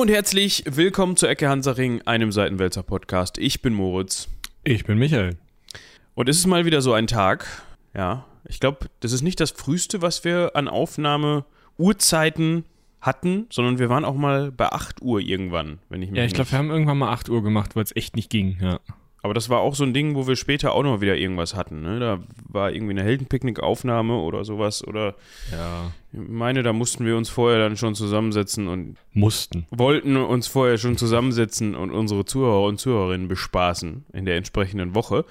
Hallo und herzlich willkommen zu Ecke Hansaring, einem Seitenwälzer Podcast. Ich bin Moritz. Ich bin Michael. Und es ist mal wieder so ein Tag. Ja, ich glaube, das ist nicht das früheste, was wir an Aufnahme-Uhrzeiten hatten, sondern wir waren auch mal bei 8 Uhr irgendwann, wenn ich mich Ja, ich glaube, wir haben irgendwann mal 8 Uhr gemacht, weil es echt nicht ging, ja. Aber das war auch so ein Ding, wo wir später auch noch wieder irgendwas hatten. Ne? Da war irgendwie eine Heldenpicknick-Aufnahme oder sowas. Oder Ja. ich meine, da mussten wir uns vorher dann schon zusammensetzen und Mussten. wollten uns vorher schon zusammensetzen und unsere Zuhörer und Zuhörerinnen bespaßen in der entsprechenden Woche.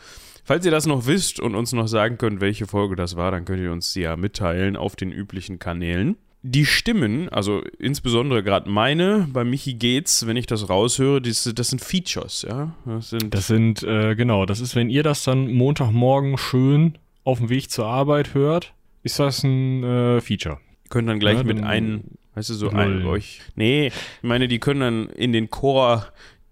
Falls ihr das noch wisst und uns noch sagen könnt, welche Folge das war, dann könnt ihr uns die ja mitteilen auf den üblichen Kanälen. Die Stimmen, also insbesondere gerade meine, bei Michi geht's, wenn ich das raushöre, das, das sind Features, ja. Das sind Das sind, äh, genau, das ist, wenn ihr das dann Montagmorgen schön auf dem Weg zur Arbeit hört, ist das ein äh, Feature. können dann gleich Ja, mit dann- ein, weißt du, so ein euch. Nee, ich meine, die können dann in den Chor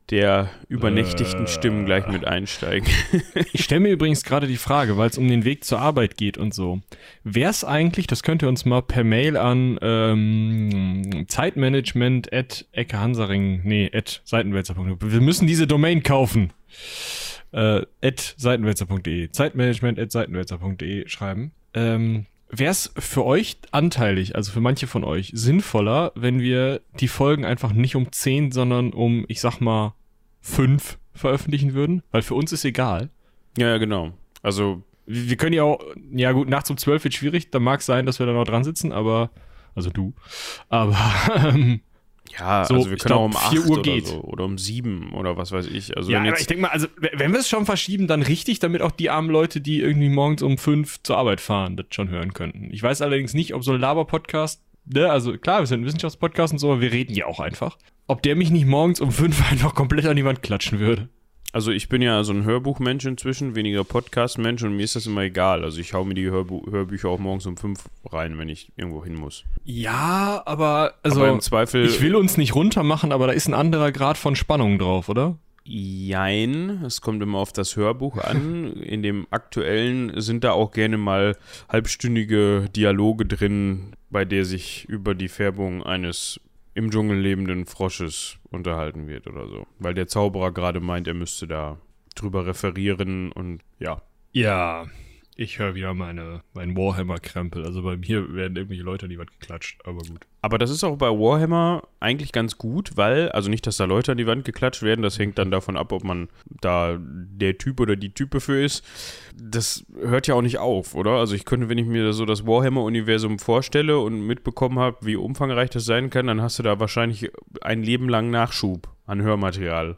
der übernächtigten Äh. Stimmen gleich mit einsteigen. Ich stelle mir übrigens gerade die Frage, weil es um den Weg zur Arbeit geht und so. Wäre es eigentlich, das könnt ihr uns mal per Mail an ähm, Zeitmanagement at eckehansaring, nee, at seitenwälzer.de. Wir müssen diese Domain kaufen. Äh, at seitenwälzer.de. Zeitmanagement at seitenwälzer.de schreiben. Ähm, Wäre es für euch anteilig, also für manche von euch, sinnvoller, wenn wir die Folgen einfach nicht um 10, sondern um, ich sag mal, 5 veröffentlichen würden? Weil für uns ist egal. ja, ja, genau. Also, Wir können ja auch, ja gut, nachts um 12 wird schwierig, da mag es sein, dass wir da noch dran sitzen, aber, also du, aber, ähm, ja, So, also wir können glaub, auch um 8 4 Uhr oder geht. so oder um 7 oder was weiß ich. Also ja, jetzt, ich denke mal, also, wenn wir es schon verschieben, dann richtig, damit auch die armen Leute, die irgendwie morgens um 5 zur Arbeit fahren, das schon hören könnten. Ich weiß allerdings nicht, ob so ein Laber-Podcast, ne, also klar, wir sind ein Wissenschaftspodcast und so, aber wir reden ja auch einfach. Ob der mich nicht morgens um 5 einfach komplett an die Wand klatschen würde. Also ich bin ja so ein Hörbuchmensch inzwischen, weniger Podcast-Mensch und mir ist das immer egal. Also ich hau mir die Hörbu Hörbücher auch morgens um 5 rein, wenn ich irgendwo hin muss. Ja, aber, also, Aber im Zweifel. ich will uns nicht runter machen, aber da ist ein anderer Grad von Spannung drauf, oder? Jein, es kommt immer auf das Hörbuch an. In dem aktuellen sind da auch gerne mal halbstündige Dialoge drin, bei der sich über die Färbung eines im Dschungel lebenden Frosches unterhalten wird oder so. Weil der Zauberer gerade meint, er müsste da drüber referieren und ja. Ja, ich höre wieder meine, mein Warhammer-Krempel. Also bei mir werden irgendwelche Leute an die Wand geklatscht, aber gut. Aber das ist auch bei Warhammer eigentlich ganz gut, weil, also nicht, dass da Leute an die Wand geklatscht werden, das hängt dann davon ab, ob man da der Typ oder die Type für ist. Das hört ja auch nicht auf, oder? Also ich könnte, wenn ich mir so das Warhammer-Universum vorstelle und mitbekommen habe, wie umfangreich das sein kann, dann hast du da wahrscheinlich ein Leben lang Nachschub an Hörmaterial.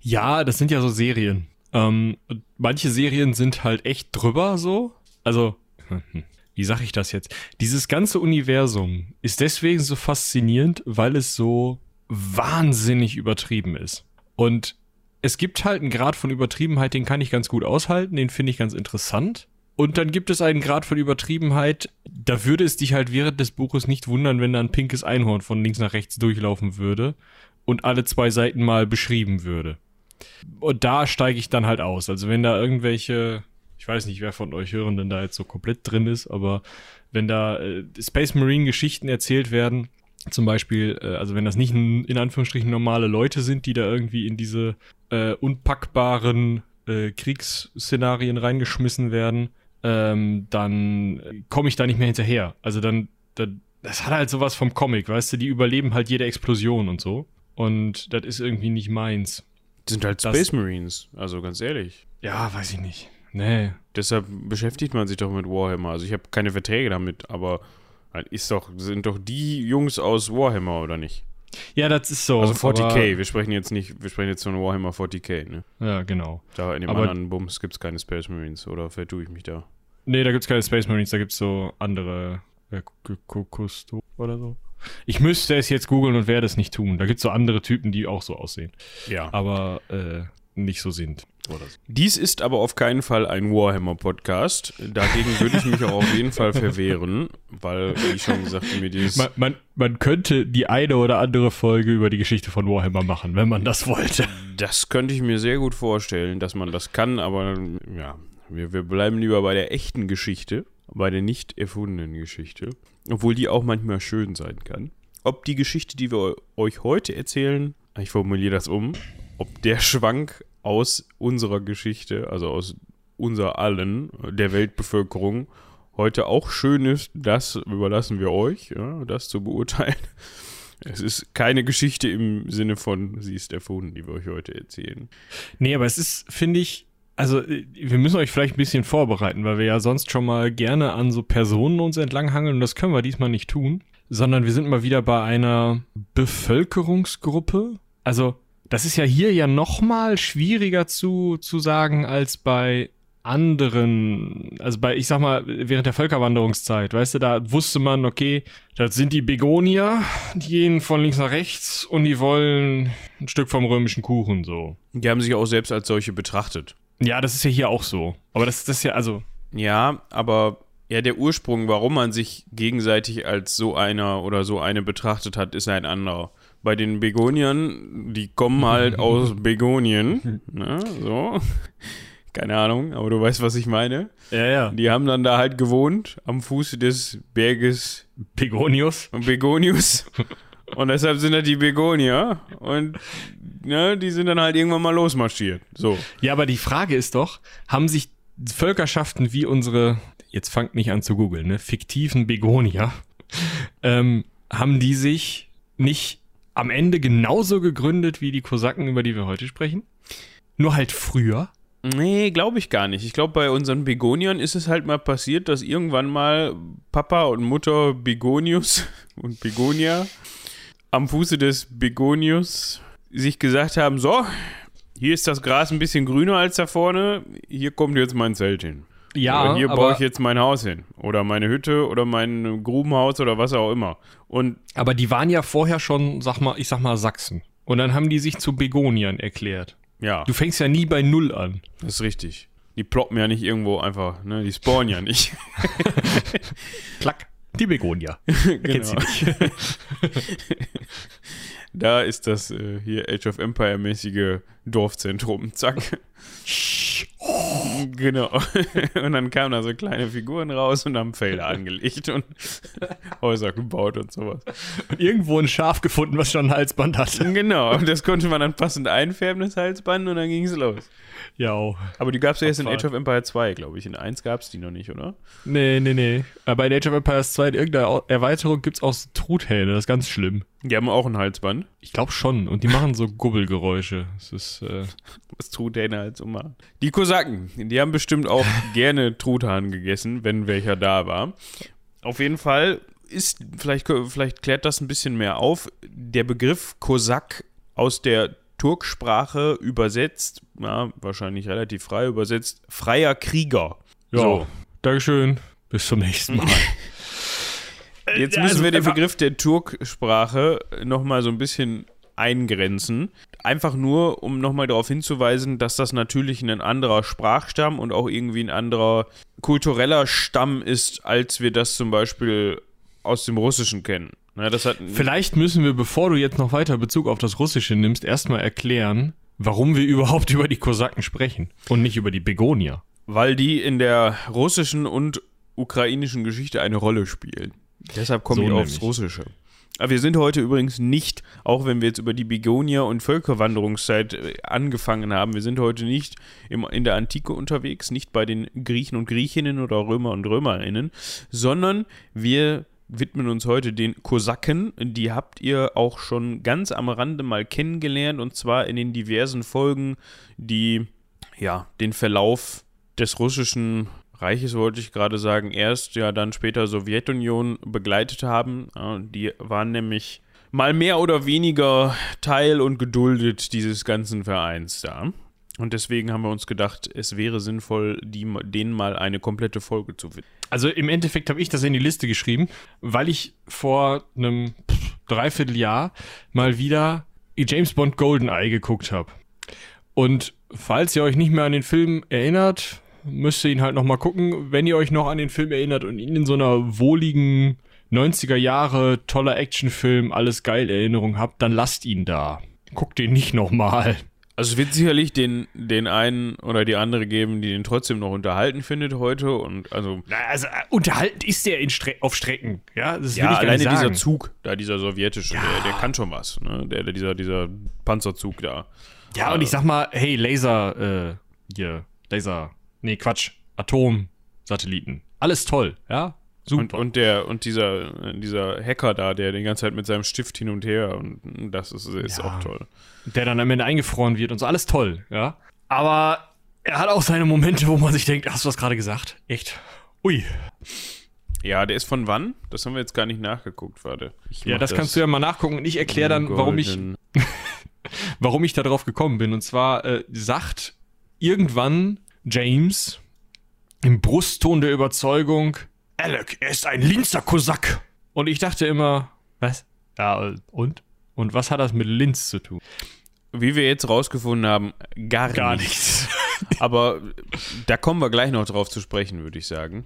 Ja, das sind ja so Serien. Ähm, manche Serien sind halt echt drüber so. Also, wie sag ich das jetzt? Dieses ganze Universum ist deswegen so faszinierend, weil es so wahnsinnig übertrieben ist. Und es gibt halt einen Grad von Übertriebenheit, den kann ich ganz gut aushalten, den finde ich ganz interessant. Und dann gibt es einen Grad von Übertriebenheit, da würde es dich halt während des Buches nicht wundern, wenn da ein pinkes Einhorn von links nach rechts durchlaufen würde und alle zwei Seiten mal beschrieben würde. Und da steige ich dann halt aus. Also wenn da irgendwelche, ich weiß nicht, wer von euch Hörenden da jetzt so komplett drin ist, aber wenn da äh, Space Marine Geschichten erzählt werden, zum Beispiel, äh, also wenn das nicht in Anführungsstrichen normale Leute sind, die da irgendwie in diese äh, unpackbaren äh, Kriegsszenarien reingeschmissen werden, ähm, dann komme ich da nicht mehr hinterher. Also dann, dann, das hat halt sowas vom Comic, weißt du, die überleben halt jede Explosion und so. Und das ist irgendwie nicht meins. Sind halt Space Marines, also ganz ehrlich. Ja, weiß ich nicht. Nee. Deshalb beschäftigt man sich doch mit Warhammer. Also ich habe keine Verträge damit, aber halt ist doch, sind doch die Jungs aus Warhammer, oder nicht? Ja, das ist so. Also 40k, aber- wir sprechen jetzt nicht, wir sprechen jetzt von Warhammer 40k, ne? Ja, genau. Da in dem Aber- anderen Bums gibt es keine Space Marines, oder vertue ich mich da? Nee, da gibt's keine Space Marines, da gibt's so andere äh, K- K- Kusto oder so. Ich müsste es jetzt googeln und werde es nicht tun. Da gibt's so andere Typen, die auch so aussehen. Ja. Aber äh, nicht so sind. Oder so. Dies ist aber auf keinen Fall ein Warhammer-Podcast. Dagegen würde ich mich auch auf jeden Fall verwehren, weil, wie schon gesagt, mir dieses. Man, man, man könnte die eine oder andere Folge über die Geschichte von Warhammer machen, wenn man das wollte. Das könnte ich mir sehr gut vorstellen, dass man das kann, aber ja, wir, wir bleiben lieber bei der echten Geschichte, bei der nicht erfundenen Geschichte, obwohl die auch manchmal schön sein kann. ob die Geschichte, die wir euch heute erzählen, ich formuliere das um, ob der Schwank aus unserer Geschichte, also aus unser allen, der Weltbevölkerung, heute auch schön ist, das überlassen wir euch, ja, das zu beurteilen. Es ist keine Geschichte im Sinne von, sie ist erfunden, die wir euch heute erzählen. Nee, aber es ist, finde ich, also wir müssen euch vielleicht ein bisschen vorbereiten, weil wir ja sonst schon mal gerne an so Personen uns entlanghangeln und das können wir diesmal nicht tun, sondern wir sind mal wieder bei einer Bevölkerungsgruppe. Also das ist ja hier ja noch mal schwieriger zu, zu sagen als bei anderen, also bei, ich sag mal, während der Völkerwanderungszeit, weißt du, da wusste man, okay, das sind die Begonier, die gehen von links nach rechts und die wollen ein Stück vom römischen Kuchen, so. Die haben sich auch selbst als solche betrachtet. Ja, das ist ja hier auch so. Aber das, das ist ja, also. Ja, aber ja, der Ursprung, warum man sich gegenseitig als so einer oder so eine betrachtet hat, ist ein anderer. Bei den Begoniern, die kommen halt aus Begonien, ne, so. Keine Ahnung, aber du weißt, was ich meine. Ja, ja. Die haben dann da halt gewohnt, am Fuße des Berges Begonius. Begonius. Und deshalb sind das die Begonier. Und ne, die sind dann halt irgendwann mal losmarschiert. So. Ja, aber die Frage ist doch, haben sich Völkerschaften wie unsere, jetzt fangt nicht an zu googeln, ne, fiktiven Begonier, ähm, haben die sich nicht am Ende genauso gegründet wie die Kosaken, über die wir heute sprechen? Nur halt früher? Nee, glaube ich gar nicht. Ich glaube, bei unseren Begoniern ist es halt mal passiert, dass irgendwann mal Papa und Mutter Begonius und Begonia am Fuße des Begonius sich gesagt haben: So, hier ist das Gras ein bisschen grüner als da vorne, hier kommt jetzt mein Zelt hin. Ja, oder hier baue ich jetzt mein Haus hin. Oder meine Hütte oder mein Grubenhaus oder was auch immer. Und aber die waren ja vorher schon, sag mal, ich sag mal Sachsen. Und dann haben die sich zu Begoniern erklärt. ja, Du fängst ja nie bei Null an. das ist richtig. Die ploppen ja nicht irgendwo einfach, ne? Die spawnen ja nicht. Klack. Die Begonier. genau. Da ist das äh, hier Age of Empire mäßige Dorfzentrum. Zack. genau. und dann kamen da so kleine Figuren raus und haben Felder angelegt und Häuser gebaut und sowas. Und irgendwo ein Schaf gefunden, was schon ein Halsband hat. Genau. Und das konnte man dann passend einfärben, das Halsband, und dann ging es los. Ja, auch. Aber die gab es ja erst in. Age of Empire 2, glaube ich. In 1 gab es die noch nicht, oder? Nee, nee, nee. Aber in Age of Empires 2 in irgendeiner Erweiterung gibt's auch so Truthähne. Das ist ganz schlimm. Die haben auch ein Halsband. Ich glaube schon. Und die machen so Gubbelgeräusche. Das ist, äh, Was Truthähne halt so machen. Die Kosaken, die haben bestimmt auch gerne Truthahn gegessen, wenn welcher da war. Auf jeden Fall ist, vielleicht, vielleicht klärt das ein bisschen mehr auf, der Begriff Kosak aus der Turksprache übersetzt, ja, wahrscheinlich relativ frei übersetzt, freier Krieger. ja. So. Dankeschön. Bis zum nächsten Mal. Jetzt müssen also wir den Begriff der Turksprache nochmal so ein bisschen eingrenzen. Einfach nur, um nochmal darauf hinzuweisen, dass das natürlich ein anderer Sprachstamm und auch irgendwie ein anderer kultureller Stamm ist, als wir das zum Beispiel aus dem Russischen kennen. Ja, Vielleicht müssen wir, bevor du jetzt noch weiter Bezug auf das Russische nimmst, erstmal erklären, warum wir überhaupt über die Kosaken sprechen und nicht über die Begonier. weil die in der russischen und ukrainischen Geschichte eine Rolle spielen. Deshalb komme So ich aufs. Russische. Aber wir sind heute übrigens nicht, auch wenn wir jetzt über die Begonier und Völkerwanderungszeit äh, angefangen haben, wir sind heute nicht im, in der Antike unterwegs, nicht bei den Griechen und Griechinnen oder Römer und Römerinnen, sondern wir widmen uns heute den Kosaken. Die habt ihr auch schon ganz am Rande mal kennengelernt und zwar in den diversen Folgen, die ja den Verlauf des russischen Reiches, wollte ich gerade sagen, erst ja dann später Sowjetunion begleitet haben. Die waren nämlich mal mehr oder weniger Teil und geduldet dieses ganzen Vereins da. Und deswegen haben wir uns gedacht, es wäre sinnvoll, die, denen mal eine komplette Folge zu widmen. Also im Endeffekt habe ich das in die Liste geschrieben, weil ich vor einem Dreivierteljahr mal wieder James Bond GoldenEye geguckt habe. Und falls ihr euch nicht mehr an den Film erinnert, müsst ihr ihn halt nochmal gucken. Wenn ihr euch noch an den Film erinnert und ihn in so einer wohligen 90er Jahre toller Actionfilm, alles geil Erinnerung habt, dann lasst ihn da. Guckt ihn nicht nochmal. Also es wird sicherlich den, den einen oder die andere geben, die den trotzdem noch unterhalten findet heute und also also äh, unterhaltend ist der Stre auf Strecken, ja, das ja, alleine dieser Zug, da dieser sowjetische, der, der kann schon was, ne? Der, der dieser dieser Panzerzug da. Ja, und ich sag mal, hey, Laser, äh, hier, Laser, nee, Quatsch, Atomsatelliten, alles toll, ja, super. Und, und der und dieser dieser Hacker da, der die ganze Zeit mit seinem Stift hin und her und das ist, ist Ja. auch toll. der dann am Ende eingefroren wird und so, alles toll, ja. Aber er hat auch seine Momente, wo man sich denkt, hast du das gerade gesagt? Echt? Ui. Ja, der ist von wann? Das haben wir jetzt gar nicht nachgeguckt, warte. Ja, mach das, kannst du ja mal nachgucken und ich erkläre dann, warum ich, warum ich da drauf gekommen bin. Und zwar äh, sagt irgendwann James im Brustton der Überzeugung, Alec, er ist ein Linzer Kosak. Und ich dachte immer, was? Ja, und? Und was hat das mit Linz zu tun? Wie wir jetzt rausgefunden haben, gar, nichts. Aber da kommen wir gleich noch drauf zu sprechen, würde ich sagen.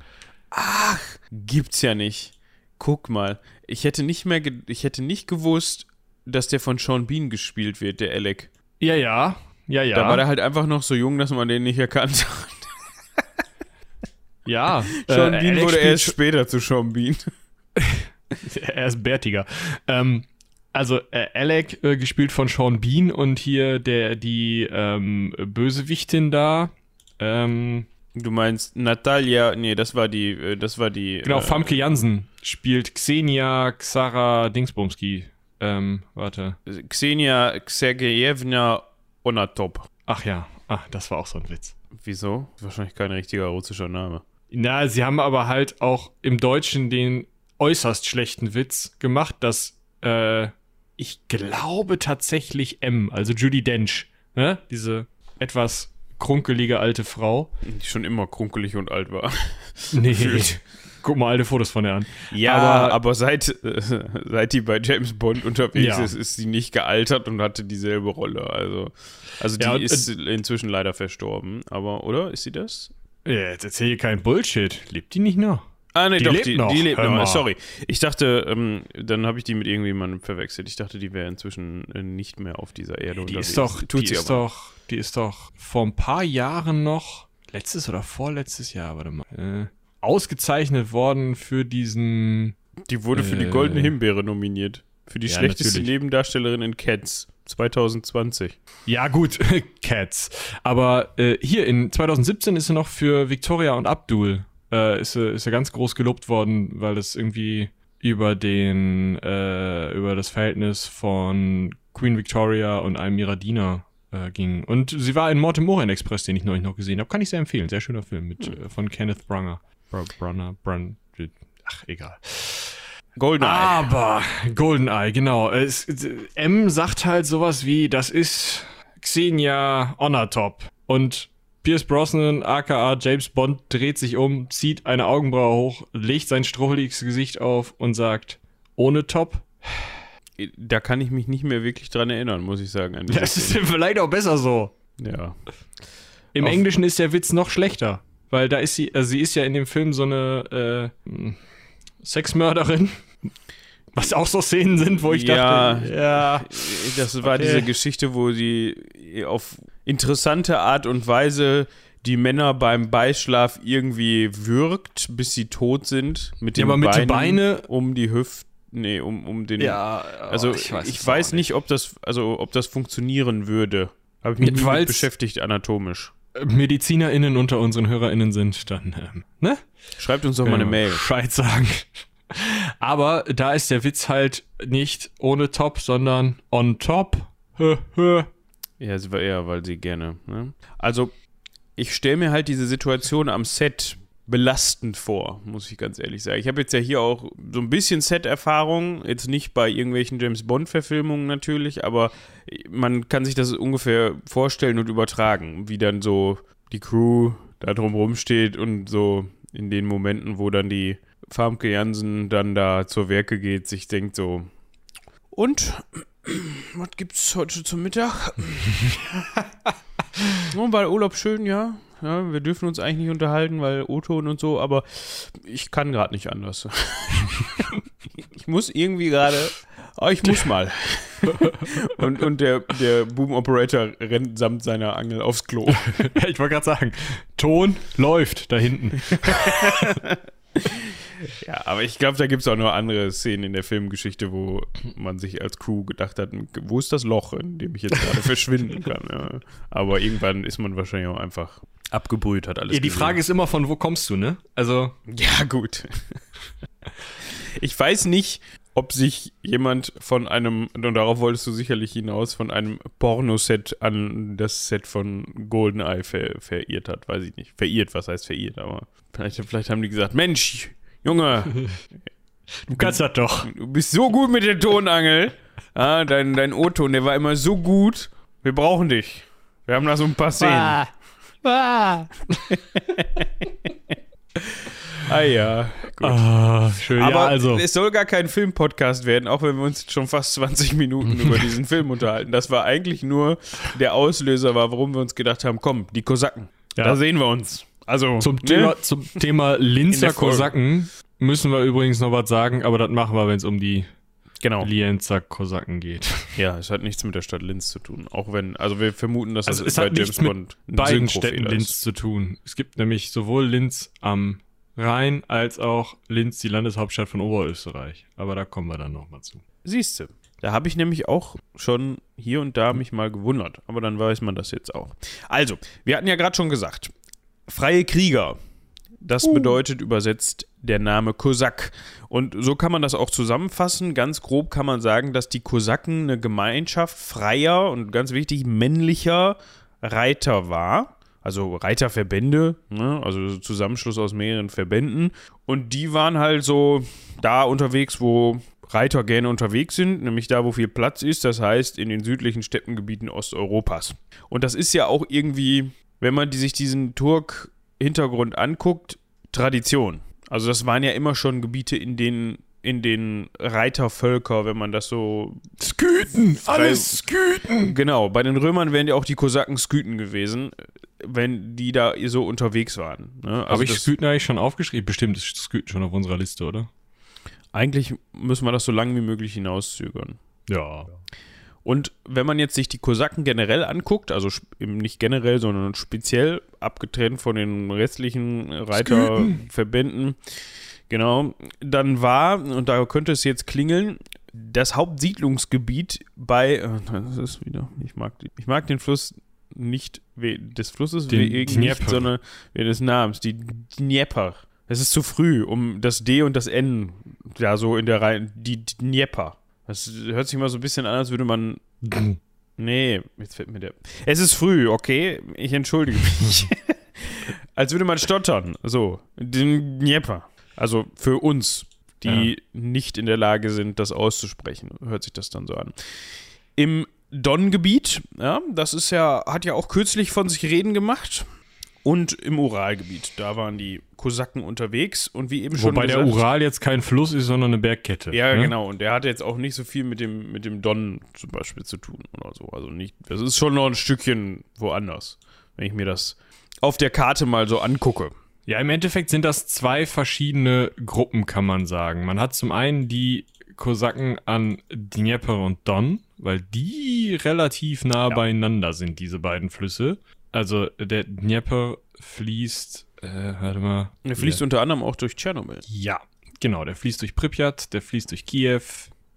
Ach, gibt's ja nicht. Guck mal, ich hätte nicht mehr, ich hätte nicht gewusst, dass der von Sean Bean gespielt wird, der Alec. Ja, ja. Ja, ja. Da war der halt einfach noch so jung, dass man den nicht erkannt hat. ja. Sean äh, Bean wurde erst später zu Sean Bean. er ist bärtiger. Ähm, also äh, Alec, äh, gespielt von Sean Bean und hier der die ähm, Bösewichtin da. Ähm, Du meinst Natalia, nee, das war die, äh, das war die. genau, äh, Famke Jansen spielt Xenia Xara Dingsbumski. Ähm, warte. Xenia Xergejewna Onatop. Ach ja, ach, das war auch so ein Witz. Wieso? Wahrscheinlich kein richtiger russischer Name. Na, sie haben aber halt auch im Deutschen den äußerst schlechten Witz gemacht, dass äh, ich glaube tatsächlich M, also Judy Dench, ne? Diese etwas krunkelige alte Frau. Die schon immer krunkelig und alt war. Nee. Guck mal alte Fotos von der an. Ja, aber, Aber- seit, äh, seit die bei James Bond unterwegs Ja. ist, ist sie nicht gealtert und hatte dieselbe Rolle. Also, also die Ja, und- ist inzwischen leider verstorben. Aber, oder? Ist sie das? Ja, jetzt erzähl hier keinen Bullshit. Lebt die nicht noch? Ah, nee, Die doch, lebt die, noch. die lebt Hör noch. mal. Sorry. Ich dachte, ähm, dann habe ich die mit irgendjemandem verwechselt. Ich dachte, die wäre inzwischen äh, nicht mehr auf dieser Erde Die unterwegs. ist doch, Tut die sie ist doch, die ist doch vor ein paar Jahren noch, letztes oder vorletztes Jahr, warte mal, äh, ausgezeichnet worden für diesen, Die wurde für die Äh, Goldene Himbeere nominiert. Für die Ja, schlechteste natürlich. Nebendarstellerin in Cats 2020. ja gut, Cats. Aber äh, hier in 2017 ist sie noch für Victoria und Abdul, äh, ist sie, ist sie ganz groß gelobt worden, weil das irgendwie über den, äh, über das Verhältnis von Queen Victoria und einem ihrer Diener äh, ging. Und sie war in Mord im Orient Express, den ich neulich noch gesehen habe. Kann ich sehr empfehlen. Sehr schöner Film mit, äh, von Kenneth Branagh. Br Branagh, Brun, ach, egal. Goldeneye. Aber Goldeneye, genau. Es, M sagt halt sowas wie, das ist Xenia Onatop. Und Pierce Brosnan, aka James Bond, dreht sich um, zieht eine Augenbraue hoch, legt sein strubbeliges Gesicht auf und sagt, ohne Top? Da kann ich mich nicht mehr wirklich dran erinnern, muss ich sagen. Das ist Szene. vielleicht auch besser so. ja. Im Auf- Englischen ist der Witz noch schlechter. Weil da ist sie, also sie ist ja in dem Film so eine äh, Sexmörderin. Was auch so Szenen sind, wo ich Ja. dachte, ja. Das war Okay. diese Geschichte, wo sie auf interessante Art und Weise die Männer beim Beischlaf irgendwie würgt, bis sie tot sind. Mit Ja, den aber mit Beinen den Beine- um die Hüften. Nee, um, um den. Ja, Also ich weiß, es auch nicht, ob das, also ob das funktionieren würde. Habe ich mich Weil's- beschäftigt anatomisch. MedizinerInnen unter unseren HörerInnen sind, dann, ähm, ne? Schreibt uns doch mal eine Ja, Mail. Bescheid sagen. Aber da ist der Witz halt nicht ohne Top, sondern on top. Hö, hö. Ja, sie war eher, weil sie gerne. Ne? Also, ich stelle mir halt diese Situation am Set belastend vor, muss ich ganz ehrlich sagen. Ich habe jetzt ja hier auch so ein bisschen Set-Erfahrung, jetzt nicht bei irgendwelchen James Bond-Verfilmungen natürlich, aber man kann sich das ungefähr vorstellen und übertragen, wie dann so die Crew da drumrum steht und so in den Momenten, wo dann die Famke Jansen dann da zur Werke geht, sich denkt so, und was gibt's heute zum Mittag? oh, war der Urlaub schön, ja. Ja, wir dürfen uns eigentlich nicht unterhalten, weil O-Ton und so, aber ich kann gerade nicht anders. ich muss irgendwie gerade, oh, ich muss mal. und, und der, der Boom Operator rennt samt seiner Angel aufs Klo. ich wollte gerade sagen, Ton läuft da hinten. Ja, aber ich glaube, da gibt es auch noch andere Szenen in der Filmgeschichte, wo man sich als Crew gedacht hat, wo ist das Loch, in dem ich jetzt gerade verschwinden kann. Ja. Aber irgendwann ist man wahrscheinlich auch einfach abgebrüht, hat alles Ja, die gesehen. Frage ist immer, von wo kommst du, ne? Also, Ja, gut. Ich weiß nicht, ob sich jemand von einem, und darauf wolltest du sicherlich hinaus, von einem Pornoset an das Set von GoldenEye ver, verirrt hat. Weiß ich nicht. Verirrt, was heißt verirrt? Aber vielleicht, vielleicht haben die gesagt, Mensch, Junge, du kannst das doch. du bist so gut mit der Tonangel. Ah, dein, dein O-Ton, der war immer so gut. Wir brauchen dich. Wir haben da so ein paar Szenen. Ah ja, gut. Ah, schön. Aber ja, also. es soll gar kein Filmpodcast werden, auch wenn wir uns schon fast 20 Minuten über diesen Film unterhalten. Das war eigentlich nur der Auslöser, war, warum wir uns gedacht haben, komm, die Kosaken, Ja. da sehen wir uns. Also Zum, ne? Thema, zum Thema In Linzer. Kosaken müssen wir übrigens noch was sagen, aber das machen wir, wenn es um die Genau. Lienzer Kosaken geht. Ja, es hat nichts mit der Stadt Linz zu tun. Auch wenn, also wir vermuten, dass Also das es hat nichts mit ein Beiden Städten Linz ist. zu tun. Es gibt nämlich sowohl Linz am Rhein als auch Linz, die Landeshauptstadt von Oberösterreich. Aber da kommen wir dann nochmal zu. Siehst du. Da habe ich nämlich auch schon hier und da mich mal gewundert. Aber dann weiß man das jetzt auch. Also, wir hatten ja gerade schon gesagt, freie Krieger. Das bedeutet übersetzt der Name Kosak. Und so kann man das auch zusammenfassen. Ganz grob kann man sagen, dass die Kosaken eine Gemeinschaft freier und ganz wichtig männlicher Reiter war. Also Reiterverbände, ne? also so Zusammenschluss aus mehreren Verbänden. Und die waren halt so da unterwegs, wo Reiter gerne unterwegs sind, nämlich da, wo viel Platz ist, das heißt in den südlichen Steppengebieten Osteuropas. Und das ist ja auch irgendwie, wenn man die, sich diesen Turk-Hintergrund anguckt, Tradition. Also das waren ja immer schon Gebiete, in denen in den Reitervölker, wenn man das so Sküten! alles Sküten! Genau, bei den Römern wären ja auch die Kosaken Sküten gewesen, wenn die da so unterwegs waren. Ne? Also Habe ich Sküten eigentlich schon aufgeschrieben? Bestimmt ist Sküten schon auf unserer Liste, oder? eigentlich müssen wir das so lange wie möglich hinauszögern. Ja. Und wenn man jetzt sich die Kosaken generell anguckt, also nicht generell, sondern speziell abgetrennt von den restlichen Reiterverbänden, genau, dann war, und da könnte es jetzt klingeln, das Hauptsiedlungsgebiet bei, äh, das ist wieder, ich mag, ich mag den Fluss nicht des Flusses Den wegen Dnieper. sondern wegen des Namens, die Dnieper. Es ist zu früh, um das D und das N da so in der Reihe, die Dnieper. Das hört sich mal so ein bisschen an, als würde man Nee, jetzt fällt mir der. Es ist früh, okay? Ich entschuldige mich. Als würde man stottern. So, den Dnieper. Also für uns, die nicht in der Lage sind, das auszusprechen, hört sich das dann so an. Im Don-Gebiet, ja, das ist ja, hat ja auch kürzlich von sich reden gemacht. Und im Uralgebiet, da waren die Kosaken unterwegs und wie eben schon Wobei der gesagt, Ural jetzt kein Fluss ist, sondern eine Bergkette. ja, ne? genau. Und der hat jetzt auch nicht so viel mit dem, mit dem Don zum Beispiel zu tun oder so. Also nicht, das ist schon noch ein Stückchen woanders, wenn ich mir das auf der Karte mal so angucke. Ja, im Endeffekt sind das zwei verschiedene Gruppen, kann man sagen. Man hat zum einen die Kosaken an Dnieper und Don, weil die relativ nah Ja. beieinander sind, diese beiden Flüsse. Also der Dnieper fließt, äh, warte mal. Der fließt unter anderem auch durch Tschernobyl. Ja, genau, der fließt durch Pripyat, der fließt durch Kiew,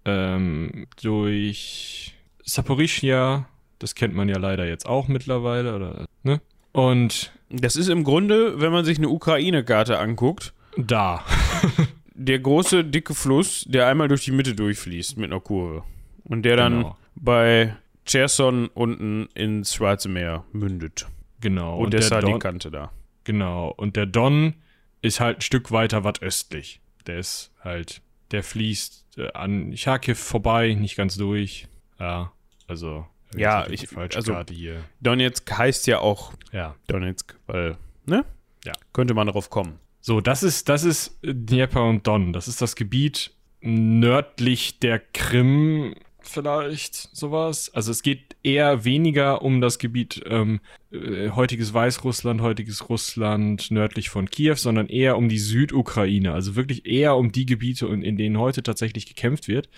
ähm, durch Saporischia, das kennt man ja leider jetzt auch mittlerweile, oder, ne? Und Das ist im Grunde, wenn man sich eine Ukraine-Karte anguckt, da. der große, dicke Fluss, der einmal durch die Mitte durchfließt mit einer Kurve. Und der dann Genau. bei Cherson unten ins Schwarze Meer mündet. Genau. Und, deshalb Don, die Kante da. Genau. Und der Don ist halt ein Stück weiter was östlich. Der ist halt, der fließt äh, an Charkiw vorbei, nicht ganz durch. Ja, also. Ja, ich- die falsche also- Karte hier. Donetsk heißt ja auch Ja. Donetsk, weil, ne? Ja. Könnte man darauf kommen. So, das ist, das ist Dnieper und Don. Das ist das Gebiet nördlich der Krim, vielleicht sowas. Also es geht eher weniger um das Gebiet ähm, äh, heutiges Weißrussland, heutiges Russland, nördlich von Kiew, sondern eher um die Südukraine. Also wirklich eher um die Gebiete, in denen heute tatsächlich gekämpft wird.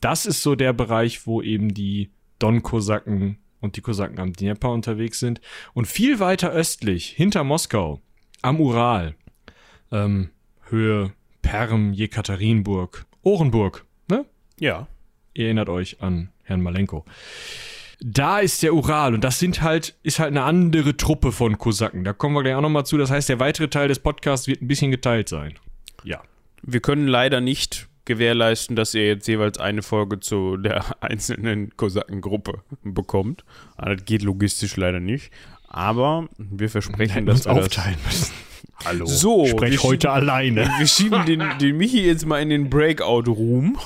Das ist so der Bereich, wo eben die Don-Kosaken und die Kosaken am Dnieper unterwegs sind. Und viel weiter östlich, hinter Moskau, am Ural, ähm, Höhe Perm, Jekaterinburg, Orenburg, ne? Ja. Ihr erinnert euch an Herrn Malenko. Da ist der Ural und das sind halt, ist halt eine andere Truppe von Kosaken. Da kommen wir gleich auch nochmal zu. Das heißt, der weitere Teil des Podcasts wird ein bisschen geteilt sein. Ja. Wir können leider nicht gewährleisten, dass ihr jetzt jeweils eine Folge zu der einzelnen Kosakengruppe bekommt. Ah, Das geht logistisch leider nicht. Aber wir versprechen, Hätten dass wir das aufteilen müssen. Hallo. So, Ich spreche wir heute schieben- alleine. Wir schieben den, den Michi jetzt mal in den Breakout-Room.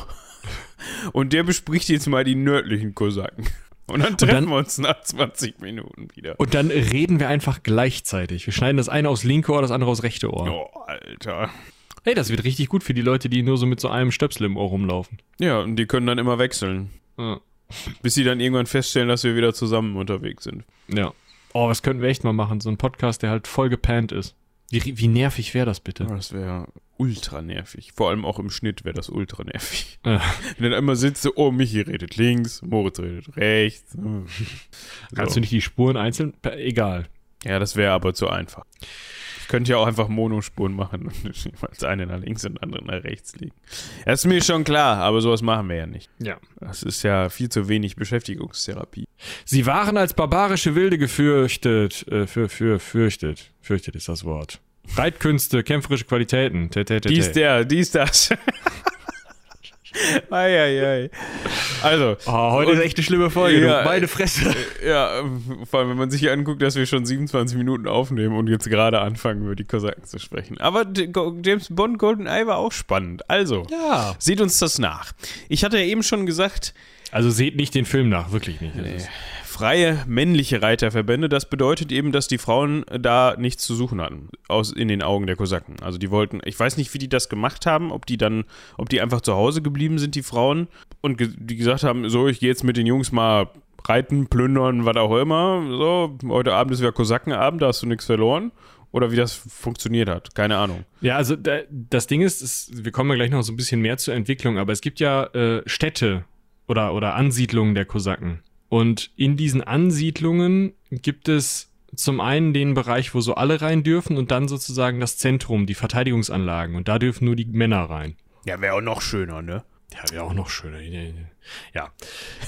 Und der bespricht jetzt mal die nördlichen Kosaken. Und dann treffen dann- wir uns nach 20 Minuten wieder. Und dann reden wir einfach gleichzeitig. Wir schneiden das eine aus linke Ohr, das andere aus rechte Ohr. Oh, Alter. Hey, das wird richtig gut für die Leute, die nur so mit so einem Stöpsel im Ohr rumlaufen. Ja, und die können dann immer wechseln. Ja. Bis sie dann irgendwann feststellen, dass wir wieder zusammen unterwegs sind. ja. Oh, was könnten wir echt mal machen? So ein Podcast, der halt voll gepannt ist. Wie, wie nervig wäre das bitte? Oh, das wäre ultra nervig. Vor allem auch im Schnitt wäre das ultra nervig. Ja. Wenn dann immer sitzt, oh, Michi redet links, Moritz redet rechts. Kannst So. du nicht die Spuren einzeln? Egal. Ja, das wäre aber zu einfach. Ich könnte ja auch einfach Monospuren machen und jeweils eine nach links und andere nach rechts liegen. Das ist mir schon klar, aber sowas machen wir ja nicht. Ja. Das ist ja viel zu wenig Beschäftigungstherapie. Sie waren als barbarische Wilde gefürchtet. Äh, für, für, fürchtet. Fürchtet ist das Wort. Reitkünste, kämpferische Qualitäten. Tä, tä, tä, Dies, der, dies, das. Eieiei. Also, Oh, heute Und- ist echt eine schlimme Folge. Ja, du. Meine Fresse. ja, vor allem, wenn man sich hier anguckt, dass wir schon 27 Minuten aufnehmen und jetzt gerade anfangen, über die Kosaken zu sprechen. Aber James Bond Golden Eye war auch spannend. Also, Ja. seht uns das nach. Ich hatte ja eben schon gesagt, Also seht nicht den Film nach, wirklich nicht. Ist- freie männliche Reiterverbände, das bedeutet eben, dass die Frauen da nichts zu suchen hatten, aus, in den Augen der Kosaken. Also die wollten, ich weiß nicht, wie die das gemacht haben, ob die dann, ob die einfach zu Hause geblieben sind, die Frauen, und ge die gesagt haben, so, ich gehe jetzt mit den Jungs mal reiten, plündern, was auch immer, so, heute Abend ist wieder Kosakenabend, da hast du nichts verloren. Oder wie das funktioniert hat, keine Ahnung. Ja, also da, das Ding ist, es, wir kommen ja gleich noch so ein bisschen mehr zur Entwicklung, aber es gibt ja äh, Städte oder, oder Ansiedlungen der Kosaken. Und in diesen Ansiedlungen gibt es zum einen den Bereich, wo so alle rein dürfen und dann sozusagen das Zentrum, die Verteidigungsanlagen. Und da dürfen nur die Männer rein. Ja, wäre auch noch schöner, ne? Ja, wäre auch noch schöner. Ja.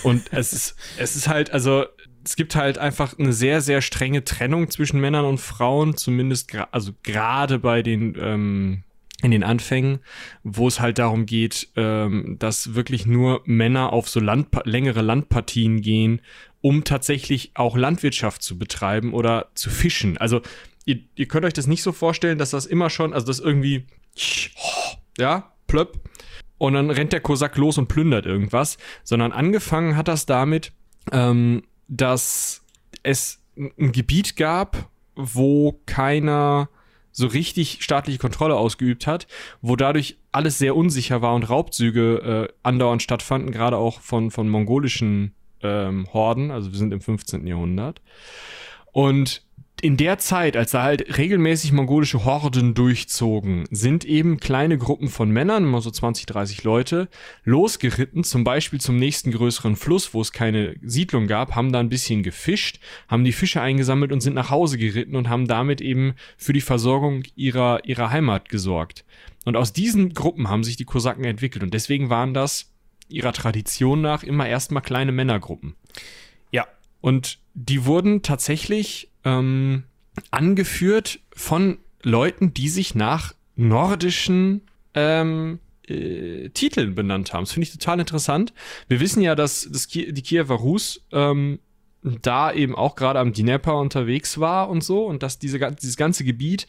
Und es ist, es ist halt, also, es gibt halt einfach eine sehr, sehr strenge Trennung zwischen Männern und Frauen, zumindest, gra also gerade bei den, ähm, in den Anfängen, wo es halt darum geht, ähm, dass wirklich nur Männer auf so Landpa längere Landpartien gehen, um tatsächlich auch Landwirtschaft zu betreiben oder zu fischen. Also, ihr, ihr könnt euch das nicht so vorstellen, dass das immer schon, also das irgendwie, ja, plöpp, und dann rennt der Kosak los und plündert irgendwas, sondern angefangen hat das damit, ähm, dass es ein Gebiet gab, wo keiner so richtig staatliche Kontrolle ausgeübt hat, wo dadurch alles sehr unsicher war und Raubzüge äh, andauernd stattfanden, gerade auch von, von mongolischen ähm, Horden, also wir sind im 15. Jahrhundert. Und in der Zeit, als da halt regelmäßig mongolische Horden durchzogen, sind eben kleine Gruppen von Männern, immer so 20, 30 Leute, losgeritten, zum Beispiel zum nächsten größeren Fluss, wo es keine Siedlung gab, haben da ein bisschen gefischt, haben die Fische eingesammelt und sind nach Hause geritten und haben damit eben für die Versorgung ihrer, ihrer Heimat gesorgt. Und aus diesen Gruppen haben sich die Kosaken entwickelt und deswegen waren das ihrer Tradition nach immer erstmal kleine Männergruppen. Ja. Und die wurden tatsächlich ähm, angeführt von Leuten, die sich nach nordischen ähm, äh, Titeln benannt haben. Das finde ich total interessant. Wir wissen ja, dass das Ki die Kiewer Rus ähm, da eben auch gerade am Dnieper unterwegs war und so und dass diese, dieses ganze Gebiet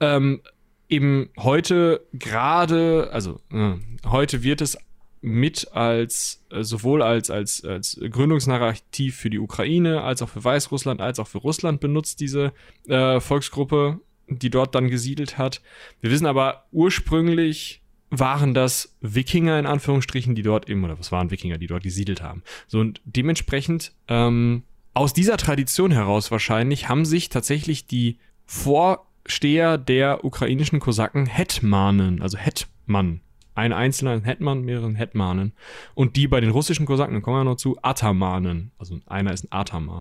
ähm, eben heute gerade, also äh, heute wird es mit als äh, sowohl als, als, als Gründungsnarrativ für die Ukraine, als auch für Weißrussland, als auch für Russland benutzt, diese äh, Volksgruppe, die dort dann gesiedelt hat. Wir wissen aber, ursprünglich waren das Wikinger in Anführungsstrichen, die dort eben, oder was waren Wikinger, die dort gesiedelt haben. So und dementsprechend, ähm, aus dieser Tradition heraus wahrscheinlich, haben sich tatsächlich die Vorsteher der ukrainischen Kosaken Hetmanen, also Hetman ein Einzelner, ein Hetman, mehreren Hetmanen. Und die bei den russischen Kosaken, dann kommen wir noch zu, Atamanen. Also einer ist ein Ataman.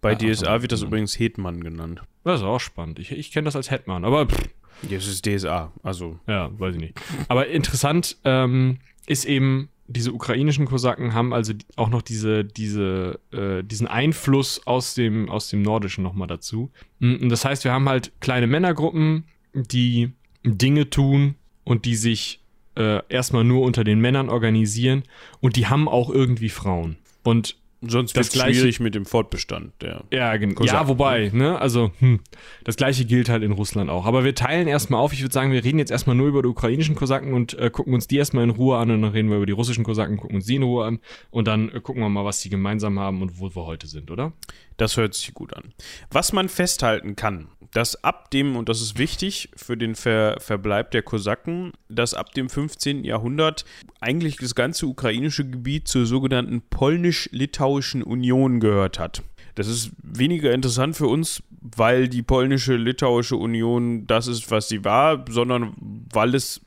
Bei Ja, DSA Ataman. wird das übrigens Hetman genannt. Das ist auch spannend. Ich, ich kenne das als Hetman, aber pff, Das ist DSA, also ja, weiß ich nicht. Aber interessant ähm, ist eben, diese ukrainischen Kosaken haben also auch noch diese, diese, äh, diesen Einfluss aus dem, aus dem Nordischen nochmal dazu. Und das heißt, wir haben halt kleine Männergruppen, die Dinge tun und die sich äh, erstmal nur unter den Männern organisieren und die haben auch irgendwie Frauen. Und sonst wird es schwierig mit dem Fortbestand. Der. ja, gen- Kosaken, ja, wobei, ne, also hm, das gleiche gilt halt in Russland auch. Aber wir teilen erstmal auf. Ich würde sagen, wir reden jetzt erstmal nur über die ukrainischen Kosaken und äh, gucken uns die erstmal in Ruhe an und dann reden wir über die russischen Kosaken, gucken uns die in Ruhe an und dann äh, gucken wir mal, was die gemeinsam haben und wo wir heute sind, oder? Das hört sich gut an. Was man festhalten kann, dass ab dem, und das ist wichtig für den Ver Verbleib der Kosaken, dass ab dem 15. Jahrhundert eigentlich das ganze ukrainische Gebiet zur sogenannten polnisch-litauischen Union gehört hat. Das ist weniger interessant für uns, weil die polnische litauische Union das ist, was sie war, sondern weil es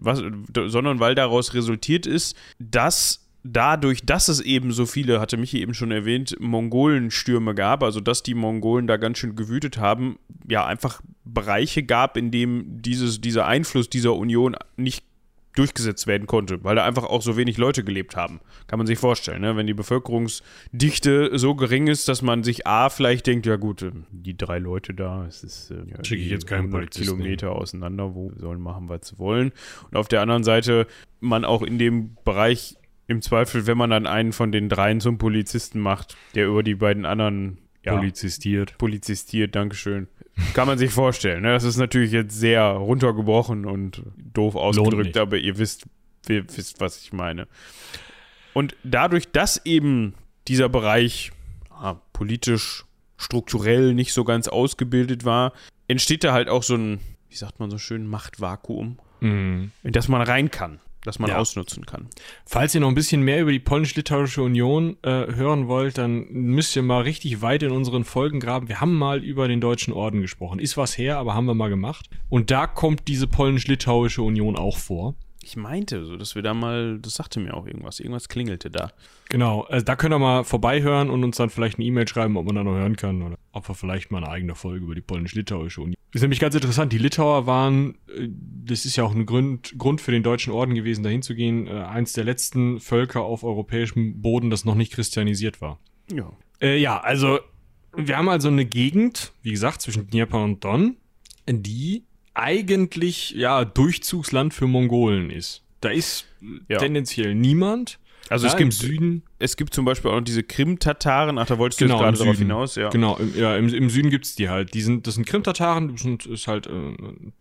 was, sondern weil daraus resultiert ist, dass dadurch, dass es eben so viele, hatte Michi eben schon erwähnt, Mongolenstürme gab, also dass die Mongolen da ganz schön gewütet haben, ja, einfach Bereiche gab, in dem dieses, dieser Einfluss dieser Union nicht durchgesetzt werden konnte, weil da einfach auch so wenig Leute gelebt haben. Kann man sich vorstellen, ne? wenn die Bevölkerungsdichte so gering ist, dass man sich A vielleicht denkt, ja gut, äh, die drei Leute da, es ist äh, ja, Schicke ich jetzt keinen 100 Polizisten Kilometer auseinander, wo sollen machen, was sie wollen. Und auf der anderen Seite man auch in dem Bereich im Zweifel, wenn man dann einen von den dreien zum Polizisten macht, der über die beiden anderen ja, Polizistiert. polizistiert, Dankeschön. Kann man sich vorstellen. Ne? Das ist natürlich jetzt sehr runtergebrochen und doof ausgedrückt, aber ihr wisst, ihr wisst, was ich meine. Und dadurch, dass eben dieser Bereich ah, politisch, strukturell nicht so ganz ausgebildet war, entsteht da halt auch so ein, wie sagt man so schön, Machtvakuum, Mhm. in das man rein kann, das man Ja. ausnutzen kann. Falls ihr noch ein bisschen mehr über die polnisch-litauische Union äh, hören wollt, dann müsst ihr mal richtig weit in unseren Folgen graben. Wir haben mal über den Deutschen Orden gesprochen. Ist was her, aber haben wir mal gemacht. Und da kommt diese polnisch-litauische Union auch vor. Ich meinte so, dass wir da mal, das sagte mir auch irgendwas, irgendwas klingelte da. Genau, also da könnt ihr mal vorbeihören und uns dann vielleicht eine E-Mail schreiben, ob man da noch hören kann oder ob wir vielleicht mal eine eigene Folge über die polnisch-litauische Union. Ist nämlich ganz interessant. Die Litauer waren, äh, das ist ja auch ein Grund, Grund für den Deutschen Orden gewesen, dahin zu gehen, äh, eins der letzten Völker auf europäischem Boden, das noch nicht christianisiert war. Ja. Äh, ja, also wir haben also eine Gegend, wie gesagt, zwischen Dnieper und Don, die eigentlich ja Durchzugsland für Mongolen ist. Da ist Ja. tendenziell niemand. Also ja, es gibt im Süden. Es gibt zum Beispiel auch noch diese Krim-Tataren. Ach, da wolltest du Genau, gerade darauf Süden. hinaus, ja. Genau, im, ja, im, im Süden gibt's die halt. Die sind, das sind Krim-Tataren, das sind, ist halt äh,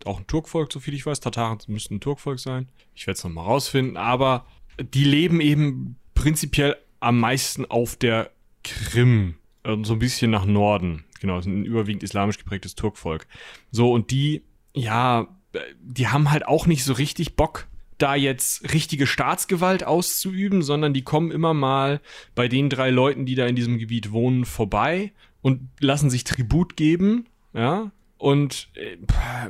auch ein Turkvolk, soviel ich weiß. Tataren müssten ein Turkvolk sein. Ich werde es nochmal rausfinden, aber die leben eben prinzipiell am meisten auf der Krim. Und so ein bisschen nach Norden. Genau, das ist ein überwiegend islamisch geprägtes Turkvolk. So, und die, ja, äh, die haben halt auch nicht so richtig Bock, da jetzt richtige Staatsgewalt auszuüben, sondern die kommen immer mal bei den drei Leuten, die da in diesem Gebiet wohnen, vorbei und lassen sich Tribut geben, ja. Und äh,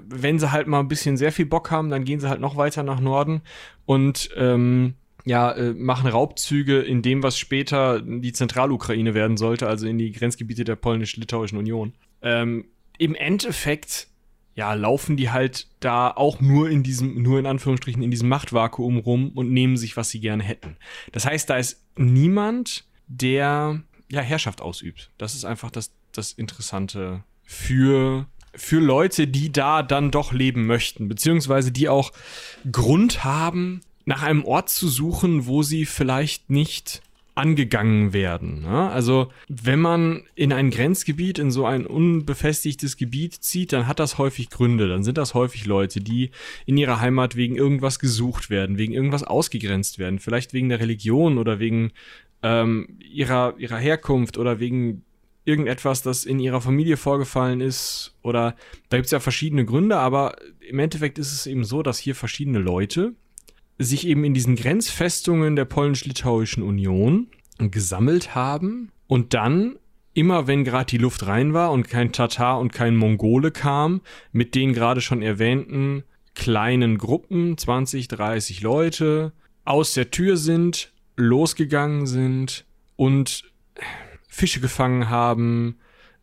wenn sie halt mal ein bisschen sehr viel Bock haben, dann gehen sie halt noch weiter nach Norden und ähm, ja, äh, machen Raubzüge in dem, was später die Zentralukraine werden sollte, also in die Grenzgebiete der polnisch-litauischen Union. Ähm, Im Endeffekt, ja, laufen die halt da auch nur in diesem, nur in Anführungsstrichen, in diesem Machtvakuum rum und nehmen sich, was sie gerne hätten. Das heißt, da ist niemand, der ja Herrschaft ausübt. Das ist einfach das, das Interessante für, für Leute, die da dann doch leben möchten, beziehungsweise die auch Grund haben, nach einem Ort zu suchen, wo sie vielleicht nicht angegangen werden. Ne? Also wenn man in ein Grenzgebiet, in so ein unbefestigtes Gebiet zieht, dann hat das häufig Gründe. Dann sind das häufig Leute, die in ihrer Heimat wegen irgendwas gesucht werden, wegen irgendwas ausgegrenzt werden, vielleicht wegen der Religion oder wegen ähm, ihrer, ihrer Herkunft oder wegen irgendetwas, das in ihrer Familie vorgefallen ist. Oder da gibt es ja verschiedene Gründe, aber im Endeffekt ist es eben so, dass hier verschiedene Leute sich eben in diesen Grenzfestungen der polnisch-litauischen Union gesammelt haben und dann immer wenn gerade die Luft rein war und kein Tatar und kein Mongole kam, mit den gerade schon erwähnten kleinen Gruppen, 20, 30 Leute, aus der Tür sind, losgegangen sind und Fische gefangen haben,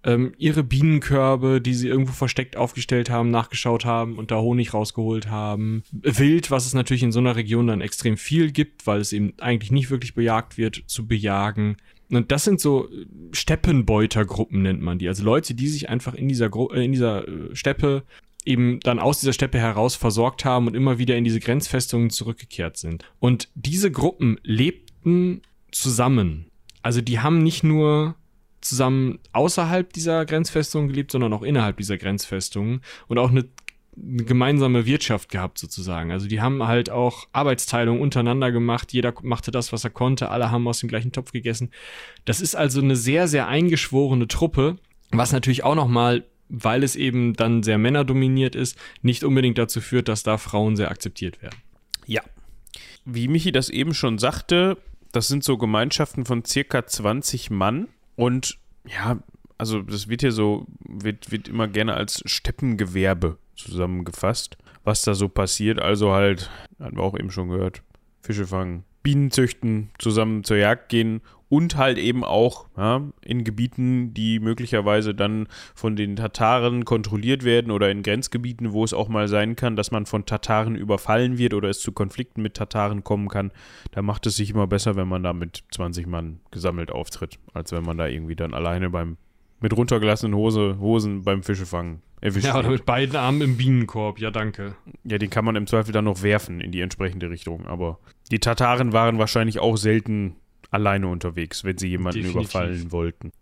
ähm, ihre Bienenkörbe, die sie irgendwo versteckt aufgestellt haben, nachgeschaut haben und da Honig rausgeholt haben. Wild, was es natürlich in so einer Region dann extrem viel gibt, weil es eben eigentlich nicht wirklich bejagt wird, zu bejagen. Und das sind so Steppenbeutergruppen nennt man die. Also Leute, die sich einfach in dieser, Gru äh, in dieser äh, Steppe eben dann aus dieser Steppe heraus versorgt haben und immer wieder in diese Grenzfestungen zurückgekehrt sind. Und diese Gruppen lebten zusammen. Also die haben nicht nur zusammen außerhalb dieser Grenzfestung gelebt, sondern auch innerhalb dieser Grenzfestungen und auch eine, eine, gemeinsame Wirtschaft gehabt sozusagen. Also die haben halt auch Arbeitsteilung untereinander gemacht, jeder machte das, was er konnte, alle haben aus dem gleichen Topf gegessen. Das ist also eine sehr, sehr eingeschworene Truppe, was natürlich auch nochmal weil es eben dann sehr männerdominiert ist, nicht unbedingt dazu führt, dass da Frauen sehr akzeptiert werden. Ja. Wie Michi das eben schon sagte, das sind so Gemeinschaften von circa 20 Mann und ja, also das wird hier so, wird, wird immer gerne als Steppengewerbe zusammengefasst, was da so passiert. Also halt, hatten wir auch eben schon gehört, Fische fangen, Bienen züchten, zusammen zur Jagd gehen und halt eben auch ja, in Gebieten, die möglicherweise dann von den Tataren kontrolliert werden oder in Grenzgebieten, wo es auch mal sein kann, dass man von Tataren überfallen wird oder es zu Konflikten mit Tataren kommen kann. Da macht es sich immer besser, wenn man da mit 20 Mann gesammelt auftritt, als wenn man da irgendwie dann alleine beim mit runtergelassenen Hose, Hosen beim Fischefangen erwischt Ja, oder mit beiden Armen im Bienenkorb, ja danke. Ja, den kann man im Zweifel dann noch werfen in die entsprechende Richtung, aber die Tataren waren wahrscheinlich auch selten alleine unterwegs, wenn sie jemanden Definitiv. überfallen wollten.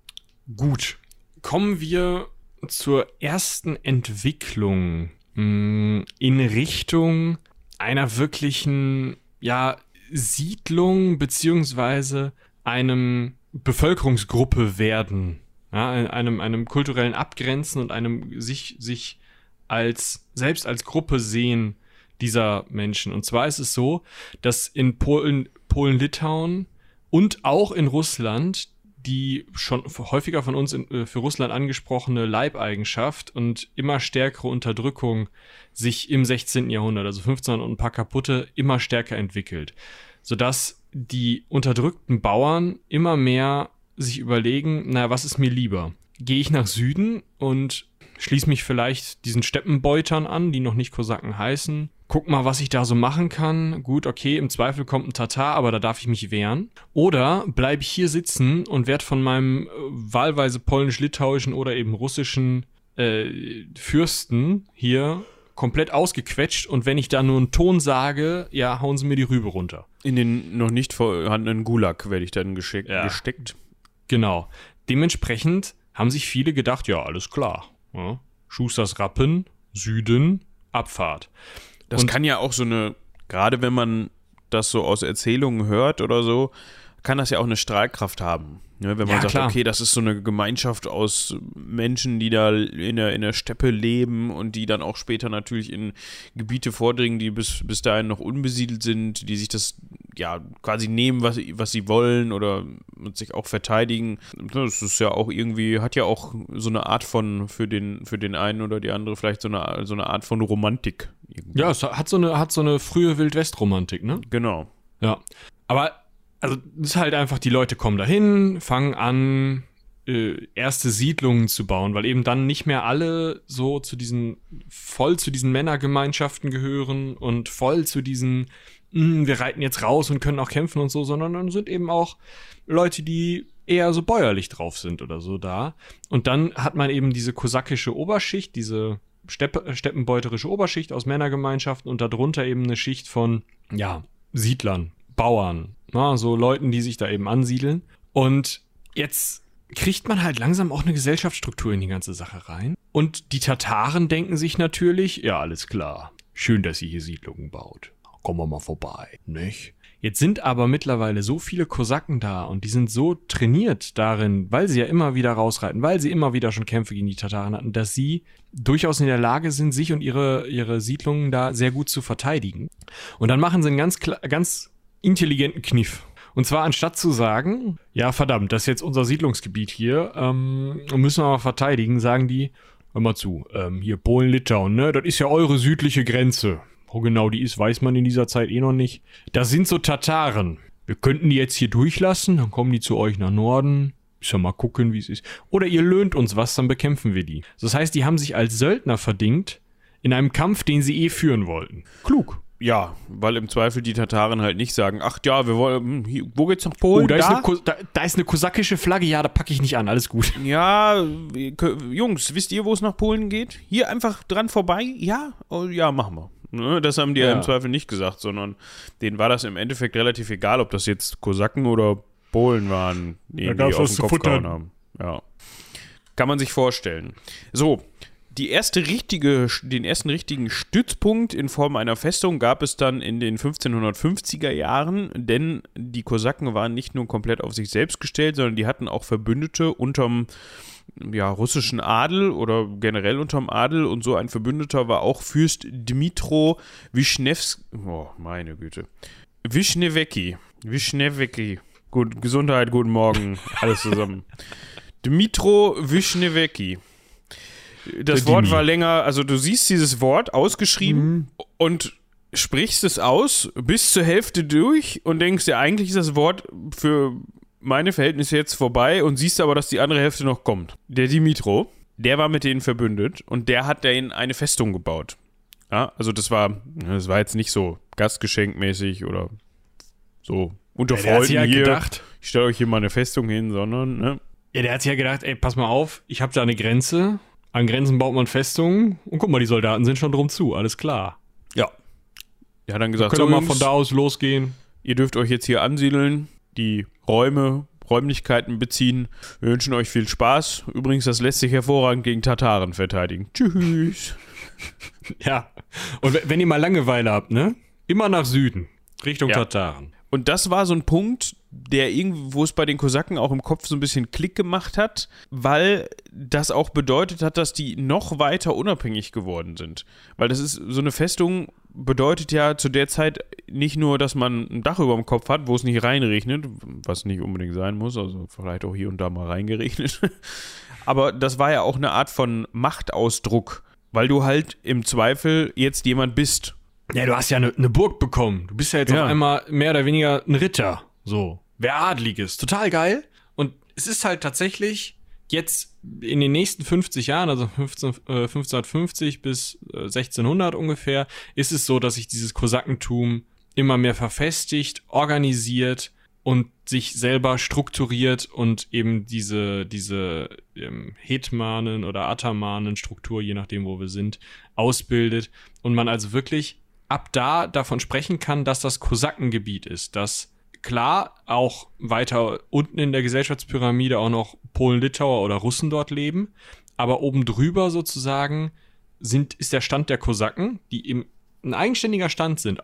Gut. Kommen wir zur ersten Entwicklung mm, in Richtung einer wirklichen, ja, Siedlung beziehungsweise einem Bevölkerungsgruppe werden. Ja, einem, einem kulturellen Abgrenzen und einem sich, sich als, selbst als Gruppe sehen dieser Menschen. Und zwar ist es so, dass in Polen, Polen-Litauen und auch in Russland die schon häufiger von uns in, äh, für Russland angesprochene Leibeigenschaft und immer stärkere Unterdrückung sich im 16. Jahrhundert, also 15 und ein paar kaputte, immer stärker entwickelt. Sodass die unterdrückten Bauern immer mehr sich überlegen, naja, was ist mir lieber? Gehe ich nach Süden und schließe mich vielleicht diesen Steppenbeutern an, die noch nicht Kosaken heißen, guck mal, was ich da so machen kann. Gut, okay, im Zweifel kommt ein Tatar, aber da darf ich mich wehren. Oder bleibe ich hier sitzen und werde von meinem äh, wahlweise polnisch-litauischen oder eben russischen äh, Fürsten hier komplett ausgequetscht und wenn ich da nur einen Ton sage, ja, hauen sie mir die Rübe runter. In den noch nicht vorhandenen Gulag werde ich dann geschick, ja. gesteckt. Genau. Dementsprechend haben sich viele gedacht, ja, alles klar. Ja. Schusters Rappen, Süden, Abfahrt. Das und kann ja auch so eine, gerade wenn man das so aus Erzählungen hört oder so, kann das ja auch eine Strahlkraft haben. Ne? Wenn man ja, sagt, klar. okay, das ist so eine Gemeinschaft aus Menschen, die da in der, in der Steppe leben und die dann auch später natürlich in Gebiete vordringen, die bis, bis dahin noch unbesiedelt sind, die sich das ja quasi nehmen, was, was sie wollen oder sich auch verteidigen. Das ist ja auch irgendwie, hat ja auch so eine Art von, für den, für den einen oder die andere vielleicht so eine, so eine Art von Romantik. Irgendwie. Ja, es hat so eine, hat so eine frühe Wildwest-Romantik, ne? Genau. Ja. Aber also das ist halt einfach, die Leute kommen dahin, fangen an, äh, erste Siedlungen zu bauen, weil eben dann nicht mehr alle so zu diesen, voll zu diesen Männergemeinschaften gehören und voll zu diesen, mh, hm, wir reiten jetzt raus und können auch kämpfen und so, sondern dann sind eben auch Leute, die eher so bäuerlich drauf sind oder so da. Und dann hat man eben diese kosakische Oberschicht, diese Steppe, steppenbeuterische Oberschicht aus Männergemeinschaften und darunter eben eine Schicht von, ja, Siedlern, Bauern, na, so Leuten, die sich da eben ansiedeln. Und jetzt kriegt man halt langsam auch eine Gesellschaftsstruktur in die ganze Sache rein. Und die Tataren denken sich natürlich, ja, alles klar. Schön, dass ihr hier Siedlungen baut. Kommen wir mal vorbei, nicht? Jetzt sind aber mittlerweile so viele Kosaken da und die sind so trainiert darin, weil sie ja immer wieder rausreiten, weil sie immer wieder schon Kämpfe gegen die Tataren hatten, dass sie durchaus in der Lage sind, sich und ihre, ihre Siedlungen da sehr gut zu verteidigen. Und dann machen sie einen ganz, ganz intelligenten Kniff. Und zwar anstatt zu sagen, ja verdammt, das ist jetzt unser Siedlungsgebiet hier, ähm, müssen wir mal verteidigen, sagen die, hör mal zu, ähm, hier Polen-Litauen, ne, das ist ja eure südliche Grenze. Wo genau die ist, weiß man in dieser Zeit eh noch nicht. Da sind so Tataren. Wir könnten die jetzt hier durchlassen, dann kommen die zu euch nach Norden. Müssen wir mal gucken, wie es ist. Oder ihr löhnt uns was, dann bekämpfen wir die. Das heißt, die haben sich als Söldner verdingt in einem Kampf, den sie eh führen wollten. Klug. Ja, weil im Zweifel die Tataren halt nicht sagen, ach ja, wir wollen, hm, wo geht's nach Polen? Oh, da, Ist eine, da, da ist eine kosakische Flagge, ja, da packe ich nicht an, alles gut. Ja, Jungs, wisst ihr, wo es nach Polen geht? Hier einfach dran vorbei? Ja? Oh, ja, machen wir. Ne, Das haben die ja. Ja. im Zweifel nicht gesagt, sondern denen war das im Endeffekt relativ egal, ob das jetzt Kosaken oder Polen waren, die Da die auf den Kopf gehauen haben. Ja. Kann man sich vorstellen. So, die erste richtige, den ersten richtigen Stützpunkt in Form einer Festung gab es dann in den 1550er Jahren, denn die Kosaken waren nicht nur komplett auf sich selbst gestellt, sondern die hatten auch Verbündete unterm ja, russischen Adel oder generell unterm Adel und so ein Verbündeter war auch Fürst Dmitro Wischnewski. Oh, meine Güte. Wischnewecki. Wischnewecki. Gut, Gesundheit, guten Morgen, alles zusammen. Dmitro Wischnewecki. Das Wort war länger, also du siehst dieses Wort ausgeschrieben und sprichst es aus bis zur Hälfte durch und denkst ja, eigentlich ist das Wort für meine Verhältnisse jetzt vorbei und siehst aber, dass die andere Hälfte noch kommt. Der Dimitro, der war mit denen verbündet und der hat denen eine Festung gebaut. Ja, also das war, das war jetzt nicht so gastgeschenkmäßig oder so unter Der hat sich Freunden halt hier. gedacht, Ich stelle euch hier mal eine Festung hin, sondern, ne? ja, der hat sich ja gedacht, ey, pass mal auf, ich habe da eine Grenze. An Grenzen baut man Festungen und guck mal, die Soldaten sind schon drum zu, alles klar. Ja. Hat dann gesagt, Können so, wir mal von da aus losgehen. ihr dürft euch jetzt hier ansiedeln, die Räume, Räumlichkeiten beziehen. Wir wünschen euch viel Spaß. Übrigens, das lässt sich hervorragend gegen Tataren verteidigen. Tschüss. Ja. Und wenn ihr mal Langeweile habt, ne? Immer nach Süden, Richtung Ja. Tataren. Und das war so ein Punkt, der irgendwie, wo es bei den Kosaken auch im Kopf so ein bisschen Klick gemacht hat, weil das auch bedeutet hat, dass die noch weiter unabhängig geworden sind. Weil das ist so eine Festung bedeutet ja zu der Zeit nicht nur, dass man ein Dach über dem Kopf hat, wo es nicht reinregnet, was nicht unbedingt sein muss, also vielleicht auch hier und da mal reingeregnet. Aber das war ja auch eine Art von Machtausdruck, weil du halt im Zweifel jetzt jemand bist. Ja, du hast ja eine ne Burg bekommen. Du bist ja jetzt Ja. auf einmal mehr oder weniger ein Ritter. So. Wer adlig ist. Total geil. Und es ist halt tatsächlich jetzt in den nächsten 50 Jahren, also 15, äh, 1550 bis äh, 1600 ungefähr, ist es so, dass sich dieses Kosakentum immer mehr verfestigt, organisiert und sich selber strukturiert und eben diese, diese ähm, Hetmanen oder Atamanen-Struktur, je nachdem, wo wir sind, ausbildet und man also wirklich ab da davon sprechen kann, dass das Kosakengebiet ist, dass klar auch weiter unten in der Gesellschaftspyramide auch noch Polen, Litauer oder Russen dort leben, aber oben drüber sozusagen sind, ist der Stand der Kosaken, die eben ein eigenständiger Stand sind,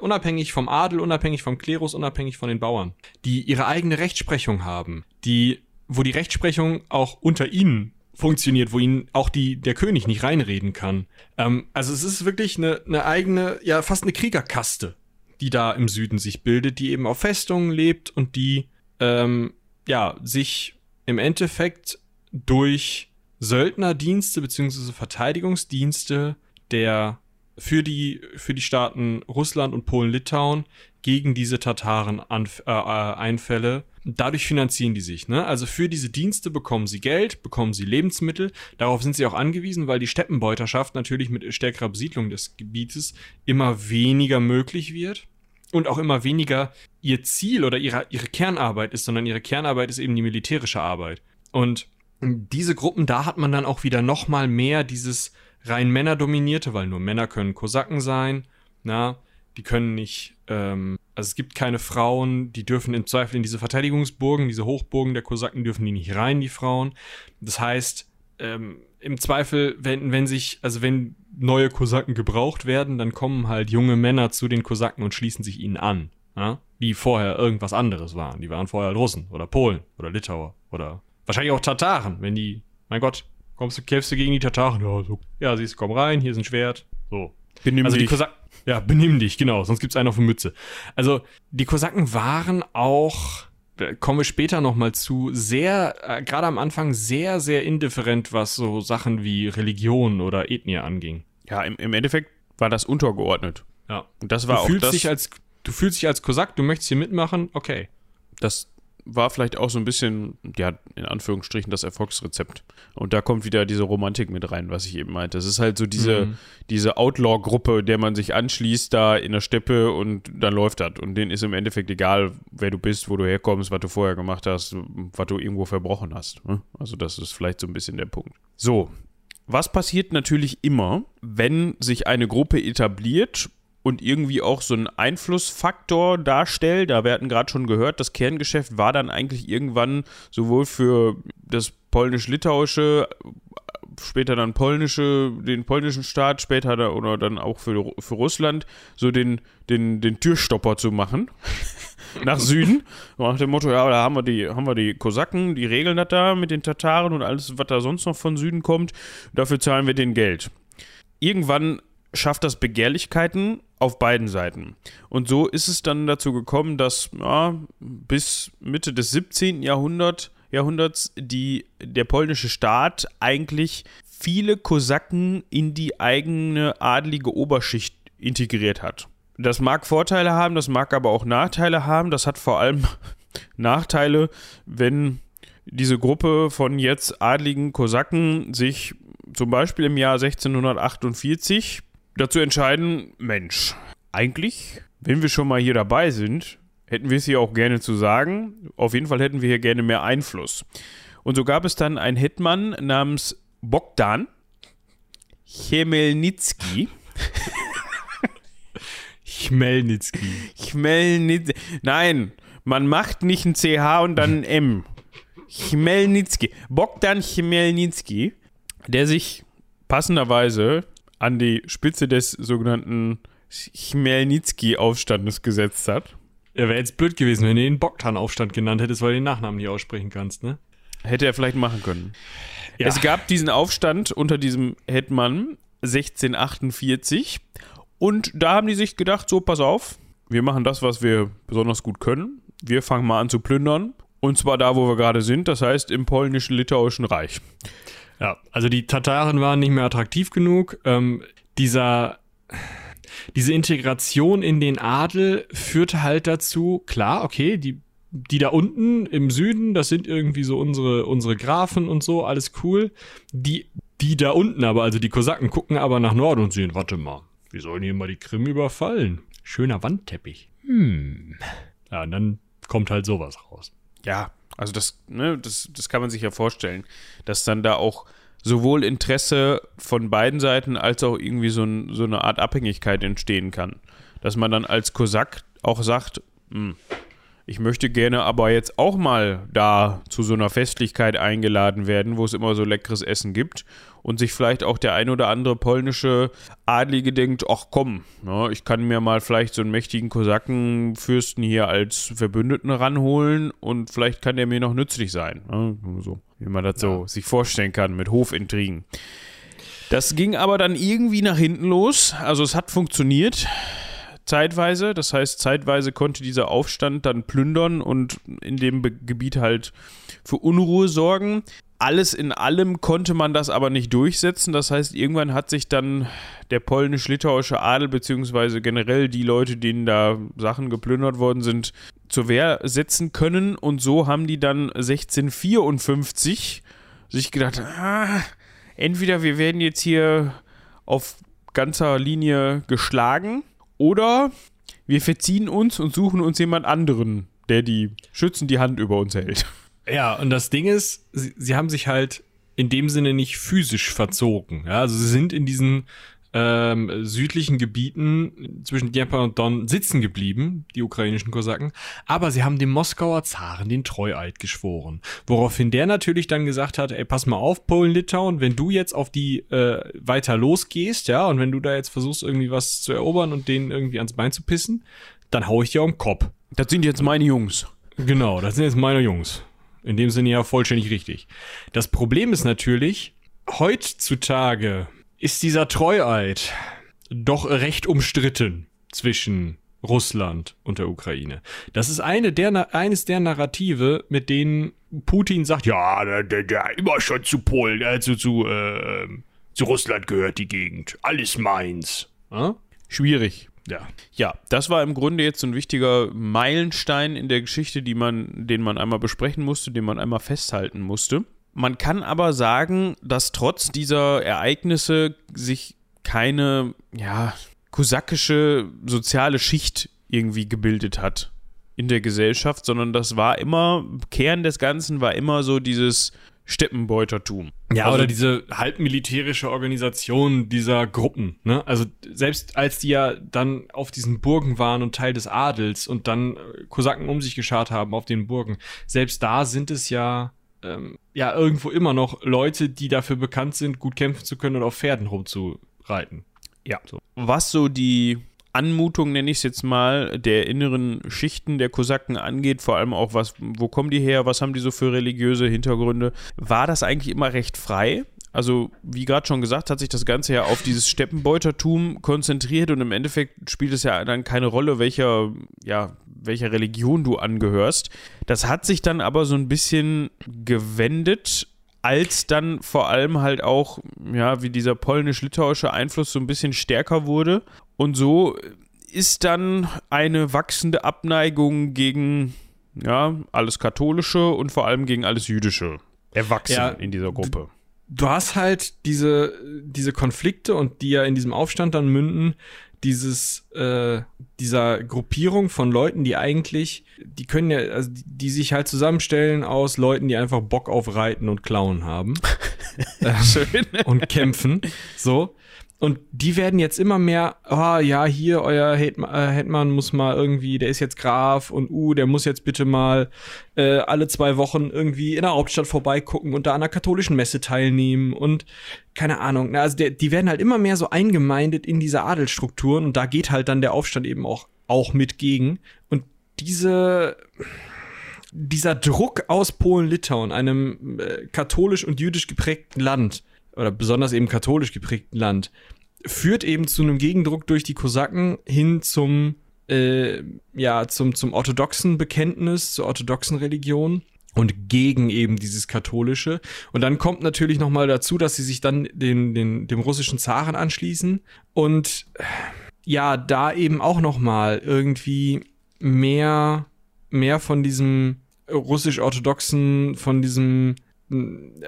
unabhängig vom Adel, unabhängig vom Klerus, unabhängig von den Bauern, die ihre eigene Rechtsprechung haben, die, wo die Rechtsprechung auch unter ihnen funktioniert, wo ihnen auch die, der König nicht reinreden kann. Ähm, also es ist wirklich eine, eine eigene, ja fast eine Kriegerkaste, die da im Süden sich bildet, die eben auf Festungen lebt und die ähm, ja sich im Endeffekt durch Söldnerdienste beziehungsweise Verteidigungsdienste der für die für die Staaten Russland und Polen-Litauen gegen diese Tataren äh, äh, dadurch finanzieren die sich. Ne? Also für diese Dienste bekommen sie Geld, bekommen sie Lebensmittel. Darauf sind sie auch angewiesen, weil die Steppenbeuterschaft natürlich mit stärkerer Besiedlung des Gebietes immer weniger möglich wird und auch immer weniger ihr Ziel oder ihre, ihre Kernarbeit ist, sondern ihre Kernarbeit ist eben die militärische Arbeit. Und diese Gruppen, da hat man dann auch wieder noch mal mehr dieses rein Männerdominierte, weil nur Männer können Kosaken sein, na, die können nicht, ähm, also es gibt keine Frauen, die dürfen im Zweifel in diese Verteidigungsburgen, diese Hochburgen der Kosaken dürfen die nicht rein, die Frauen. Das heißt, ähm, im Zweifel, wenn, wenn sich, also wenn neue Kosaken gebraucht werden, dann kommen halt junge Männer zu den Kosaken und schließen sich ihnen an, ja? die vorher irgendwas anderes waren. Die waren vorher Russen oder Polen oder Litauer oder wahrscheinlich auch Tataren, wenn die, mein Gott, kommst du, kämpfst du gegen die Tataren? Ja, so. Ja, siehst du, komm rein, hier ist ein Schwert. So. Benimm also die dich. Kosaken, ja, benimm dich, genau, sonst gibt's einen auf die Mütze. Also die Kosaken waren auch kommen wir später nochmal zu, sehr, äh, gerade am Anfang sehr, sehr indifferent, was so Sachen wie Religion oder Ethnie anging. Ja, im, im Endeffekt war das untergeordnet. Ja. Und das war du auch fühlst das, dich als du fühlst dich als Kosak, du möchtest hier mitmachen, okay. das war vielleicht auch so ein bisschen, ja, in Anführungsstrichen das Erfolgsrezept. Und da kommt wieder diese Romantik mit rein, was ich eben meinte. Das ist halt so diese, Mhm. diese Outlaw-Gruppe, der man sich anschließt da in der Steppe und dann läuft das. Und denen ist im Endeffekt egal, wer du bist, wo du herkommst, was du vorher gemacht hast, was du irgendwo verbrochen hast. ne? Also das ist vielleicht so ein bisschen der Punkt. So, was passiert natürlich immer, wenn sich eine Gruppe etabliert und irgendwie auch so einen Einflussfaktor darstellt? Da wir hatten gerade schon gehört, das Kerngeschäft war dann eigentlich irgendwann sowohl für das polnisch-litauische, später dann polnische, den polnischen Staat, später da, oder dann auch für, für Russland, so den, den, den Türstopper zu machen. nach Süden. Nach dem Motto, ja, da haben wir die, haben wir die Kosaken, die regeln das da mit den Tataren und alles, was da sonst noch von Süden kommt. Dafür zahlen wir den Geld. Irgendwann schafft das Begehrlichkeiten auf beiden Seiten. Und so ist es dann dazu gekommen, dass ja, bis Mitte des 17. Jahrhundert, Jahrhunderts die, der polnische Staat eigentlich viele Kosaken in die eigene adlige Oberschicht integriert hat. Das mag Vorteile haben, das mag aber auch Nachteile haben. Das hat vor allem Nachteile, wenn diese Gruppe von jetzt adligen Kosaken sich zum Beispiel im Jahr 1648 dazu entscheiden, Mensch, eigentlich, wenn wir schon mal hier dabei sind, hätten wir es hier auch gerne zu sagen. Auf jeden Fall hätten wir hier gerne mehr Einfluss. Und so gab es dann einen Hetman namens Bogdan Chmelnitsky. Chmelnitzki. Chmelnitsky. Nein, man macht nicht ein CH und dann ein M. Chmelnitsky. Bogdan Chmelnitsky, der sich passenderweise an die Spitze des sogenannten Chmelnitsky-Aufstandes gesetzt hat. Ja, wäre jetzt blöd gewesen, wenn du ihn Bogdan-Aufstand genannt hättest, weil du den Nachnamen nicht aussprechen kannst, ne? Hätte er vielleicht machen können. Ja. Es gab diesen Aufstand unter diesem Hetman 1648 und da haben die sich gedacht, so pass auf, wir machen das, was wir besonders gut können. Wir fangen mal an zu plündern und zwar da, wo wir gerade sind, das heißt im polnischen litauischen Reich. Ja, also die Tataren waren nicht mehr attraktiv genug. Ähm, dieser, diese Integration in den Adel führte halt dazu, klar, okay, die, die da unten im Süden, das sind irgendwie so unsere, unsere Grafen und so, alles cool. Die, die da unten aber, also die Kosaken, gucken aber nach Norden und sehen, warte mal, wir sollen hier mal die Krim überfallen. Schöner Wandteppich. Hm. Ja, und dann kommt halt sowas raus. Ja, also das, ne, das, das kann man sich ja vorstellen, dass dann da auch sowohl Interesse von beiden Seiten als auch irgendwie so, ein, so eine Art Abhängigkeit entstehen kann. Dass man dann als Kosak auch sagt, hm, ich möchte gerne aber jetzt auch mal da zu so einer Festlichkeit eingeladen werden, wo es immer so leckeres Essen gibt und sich vielleicht auch der ein oder andere polnische Adlige denkt, ach komm, ne, ich kann mir mal vielleicht so einen mächtigen Kosakenfürsten hier als Verbündeten ranholen und vielleicht kann der mir noch nützlich sein. Ne, so, wie man das so sich vorstellen kann mit Hofintrigen. Das ging aber dann irgendwie nach hinten los. Also es hat funktioniert zeitweise. Das heißt, zeitweise konnte dieser Aufstand dann plündern und in dem Be Gebiet halt für Unruhe sorgen. Alles in allem konnte man das aber nicht durchsetzen. Das heißt, irgendwann hat sich dann der polnisch-litauische Adel beziehungsweise generell die Leute, denen da Sachen geplündert worden sind, zur Wehr setzen können. Und so haben die dann 1654 sich gedacht, ah, entweder wir werden jetzt hier auf ganzer Linie geschlagen oder wir verziehen uns und suchen uns jemand anderen, der die schützen die Hand über uns hält. Ja, und das Ding ist, sie, sie haben sich halt in dem Sinne nicht physisch verzogen. Ja, also sie sind in diesen ähm, südlichen Gebieten zwischen Dnieper und Don sitzen geblieben, die ukrainischen Kosaken, aber sie haben dem Moskauer Zaren den Treueid geschworen. Woraufhin der natürlich dann gesagt hat, ey, pass mal auf, Polen-Litauen, wenn du jetzt auf die äh, weiter losgehst, ja, und wenn du da jetzt versuchst, irgendwie was zu erobern und denen irgendwie ans Bein zu pissen, dann hau ich dir um den Kopf. Das sind jetzt meine Jungs. Genau, das sind jetzt meine Jungs. In dem Sinne ja vollständig richtig. Das Problem ist natürlich, heutzutage ist dieser Treueid doch recht umstritten zwischen Russland und der Ukraine. Das ist eine der, eines der Narrative, mit denen Putin sagt, ja, der, der, der immer schon zu Polen, äh, zu, äh, zu Russland gehört die Gegend. Alles meins. Ja? Schwierig. Ja. Ja, das war im Grunde jetzt so ein wichtiger Meilenstein in der Geschichte, die man, den man einmal besprechen musste, den man einmal festhalten musste. Man kann aber sagen, dass trotz dieser Ereignisse sich keine, ja, kosakische soziale Schicht irgendwie gebildet hat in der Gesellschaft, sondern das war immer, Kern des Ganzen war immer so dieses Steppenbeutertum. Ja, also, oder diese halbmilitärische Organisation dieser Gruppen. Ne? Also selbst als die ja dann auf diesen Burgen waren und Teil des Adels und dann Kosaken um sich geschart haben auf den Burgen, selbst da sind es ja ähm, ja irgendwo immer noch Leute, die dafür bekannt sind, gut kämpfen zu können und auf Pferden rumzureiten. Ja. So. Was so die Anmutung, nenne ich es jetzt mal, der inneren Schichten der Kosaken angeht, vor allem auch, was, wo kommen die her, was haben die so für religiöse Hintergründe, war das eigentlich immer recht frei. Also, wie gerade schon gesagt, hat sich das Ganze ja auf dieses Steppenbeutertum konzentriert und im Endeffekt spielt es ja dann keine Rolle, welcher, ja, welcher Religion du angehörst. Das hat sich dann aber so ein bisschen gewendet als dann vor allem halt auch, ja, wie dieser polnisch-litauische Einfluss so ein bisschen stärker wurde. Und so ist dann eine wachsende Abneigung gegen, ja, alles Katholische und vor allem gegen alles Jüdische erwachsen ja, in dieser Gruppe. Du hast halt diese, diese Konflikte und die ja in diesem Aufstand dann münden, dieses äh, dieser Gruppierung von Leuten, die eigentlich, die können ja, also die, die sich halt zusammenstellen aus Leuten, die einfach Bock auf Reiten und Klauen haben. Schön. und kämpfen. So. Und die werden jetzt immer mehr, ah oh, ja, hier, euer Hetman, äh, muss mal irgendwie, der ist jetzt Graf und uh, der muss jetzt bitte mal äh, alle zwei Wochen irgendwie in der Hauptstadt vorbeigucken und da an der katholischen Messe teilnehmen und keine Ahnung. Also der, die werden halt immer mehr so eingemeindet in diese Adelsstrukturen und da geht halt dann der Aufstand eben auch, auch mit gegen. Und diese, dieser Druck aus Polen-Litauen, einem äh, katholisch und jüdisch geprägten Land, oder besonders eben katholisch geprägten Land, führt eben zu einem Gegendruck durch die Kosaken hin zum, äh, ja, zum, zum orthodoxen Bekenntnis, zur orthodoxen Religion und gegen eben dieses katholische. Und dann kommt natürlich noch mal dazu, dass sie sich dann den, den, dem russischen Zaren anschließen und ja, da eben auch noch mal irgendwie mehr, mehr von diesem russisch-orthodoxen, von diesem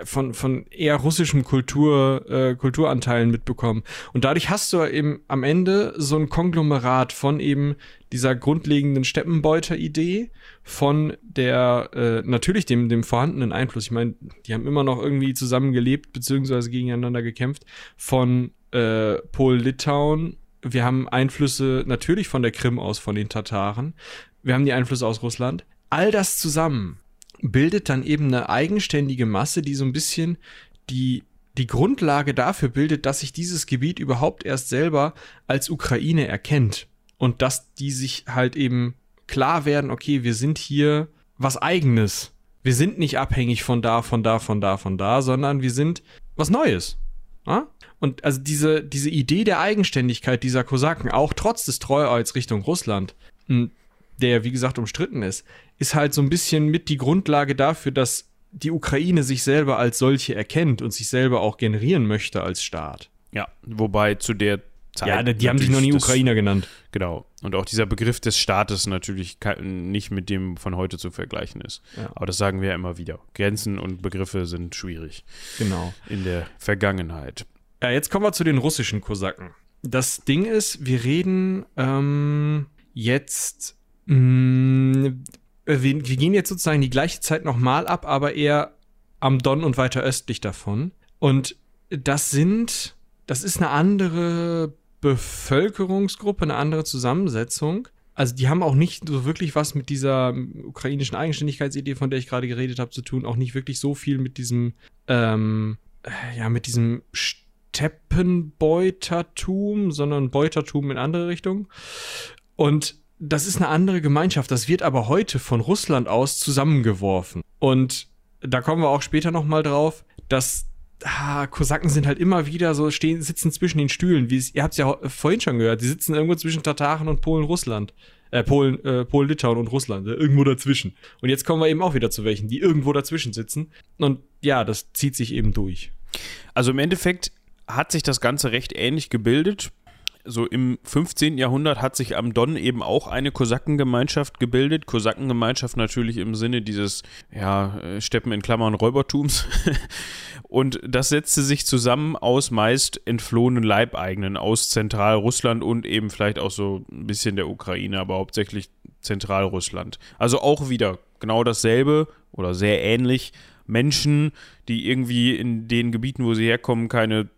von, von eher russischem Kultur, äh, Kulturanteilen mitbekommen. Und dadurch hast du eben am Ende so ein Konglomerat von eben dieser grundlegenden Steppenbeuter-Idee, von der äh, natürlich dem, dem vorhandenen Einfluss. Ich meine, die haben immer noch irgendwie zusammen gelebt, beziehungsweise gegeneinander gekämpft, von äh, Polen-Litauen. Wir haben Einflüsse natürlich von der Krim aus, von den Tataren. Wir haben die Einflüsse aus Russland. All das zusammen bildet dann eben eine eigenständige Masse, die so ein bisschen die, die Grundlage dafür bildet, dass sich dieses Gebiet überhaupt erst selber als Ukraine erkennt. Und dass die sich halt eben klar werden, okay, wir sind hier was eigenes. Wir sind nicht abhängig von da, von da, von da, von da, sondern wir sind was Neues. Ja? Und also diese, diese Idee der Eigenständigkeit dieser Kosaken, auch trotz des Treueis Richtung Russland, der wie gesagt umstritten ist, ist halt so ein bisschen mit die Grundlage dafür, dass die Ukraine sich selber als solche erkennt und sich selber auch generieren möchte als Staat. Ja, wobei zu der Zeit. Ja, die haben sich noch nie Ukrainer genannt. Genau. Und auch dieser Begriff des Staates natürlich nicht mit dem von heute zu vergleichen ist. Ja. Aber das sagen wir ja immer wieder. Grenzen und Begriffe sind schwierig. Genau. In der Vergangenheit. Ja, jetzt kommen wir zu den russischen Kosaken. Das Ding ist, wir reden ähm, jetzt wir, wir, gehen jetzt sozusagen die gleiche Zeit nochmal ab, aber eher am Don und weiter östlich davon. Und das sind, das ist eine andere Bevölkerungsgruppe, eine andere Zusammensetzung. Also die haben auch nicht so wirklich was mit dieser ukrainischen Eigenständigkeitsidee, von der ich gerade geredet habe, zu tun. Auch nicht wirklich so viel mit diesem, ähm, ja, mit diesem Steppenbeutertum, sondern Beutertum in andere Richtung. Und das ist eine andere Gemeinschaft. Das wird aber heute von Russland aus zusammengeworfen. Und da kommen wir auch später noch mal drauf, dass ah, Kosaken sind halt immer wieder so, stehen, sitzen zwischen den Stühlen. Wie, ihr habt es ja vorhin schon gehört, die sitzen irgendwo zwischen Tataren und Polen-Russland. Äh, Polen, äh, Polen, Litauen und Russland, äh, irgendwo dazwischen. Und jetzt kommen wir eben auch wieder zu welchen, die irgendwo dazwischen sitzen. Und ja, das zieht sich eben durch. Also im Endeffekt hat sich das Ganze recht ähnlich gebildet so im 15. Jahrhundert hat sich am Don eben auch eine Kosakengemeinschaft gebildet. Kosakengemeinschaft natürlich im Sinne dieses, ja, äh, Steppen in Klammern Räubertums. und das setzte sich zusammen aus meist entflohenen Leibeigenen aus Zentralrussland und eben vielleicht auch so ein bisschen der Ukraine, aber hauptsächlich Zentralrussland. Also auch wieder genau dasselbe oder sehr ähnlich. Menschen, die irgendwie in den Gebieten, wo sie herkommen, keine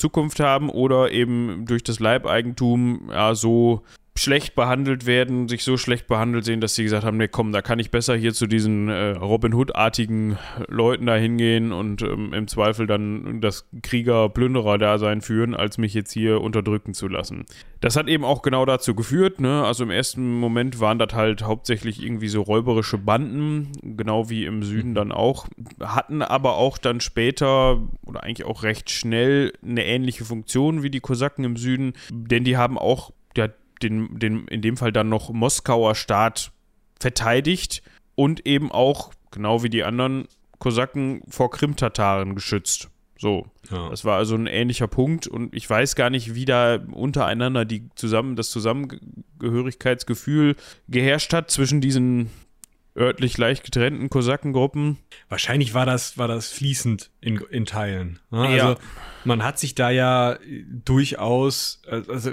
Zukunft haben oder eben durch das Leibeigentum ja, so schlecht behandelt werden, sich so schlecht behandelt sehen, dass sie gesagt haben, nee, komm, da kann ich besser hier zu diesen äh, Robin Hood-artigen Leuten da hingehen und ähm, im Zweifel dann das Krieger-Plünderer-Dasein führen, als mich jetzt hier unterdrücken zu lassen. Das hat eben auch genau dazu geführt, ne? Also im ersten Moment waren das halt hauptsächlich irgendwie so räuberische Banden, genau wie im Süden dann auch, hatten aber auch dann später oder eigentlich auch recht schnell eine ähnliche Funktion wie die Kosaken im Süden, denn die haben auch ja, den, den in dem Fall dann noch Moskauer Staat verteidigt und eben auch, genau wie die anderen Kosaken, vor Krimtataren geschützt. So. Ja. Das war also ein ähnlicher Punkt und ich weiß gar nicht, wie da untereinander die zusammen, das Zusammengehörigkeitsgefühl geherrscht hat zwischen diesen örtlich leicht getrennten Kosakengruppen. Wahrscheinlich war das, war das fließend in, in Teilen. Ne? Also ja. man hat sich da ja durchaus, also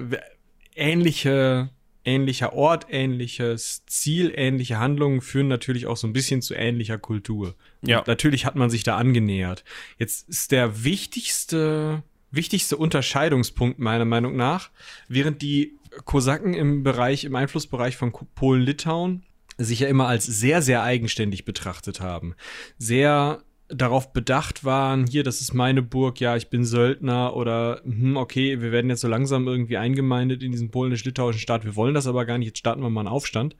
ähnliche, ähnlicher Ort, ähnliches Ziel, ähnliche Handlungen führen natürlich auch so ein bisschen zu ähnlicher Kultur. Ja. Und natürlich hat man sich da angenähert. Jetzt ist der wichtigste, wichtigste Unterscheidungspunkt meiner Meinung nach, während die Kosaken im Bereich, im Einflussbereich von Polen-Litauen sich ja immer als sehr, sehr eigenständig betrachtet haben. Sehr darauf bedacht waren, hier, das ist meine Burg, ja, ich bin Söldner oder, hm, okay, wir werden jetzt so langsam irgendwie eingemeindet in diesen polnisch-litauischen Staat, wir wollen das aber gar nicht, jetzt starten wir mal einen Aufstand,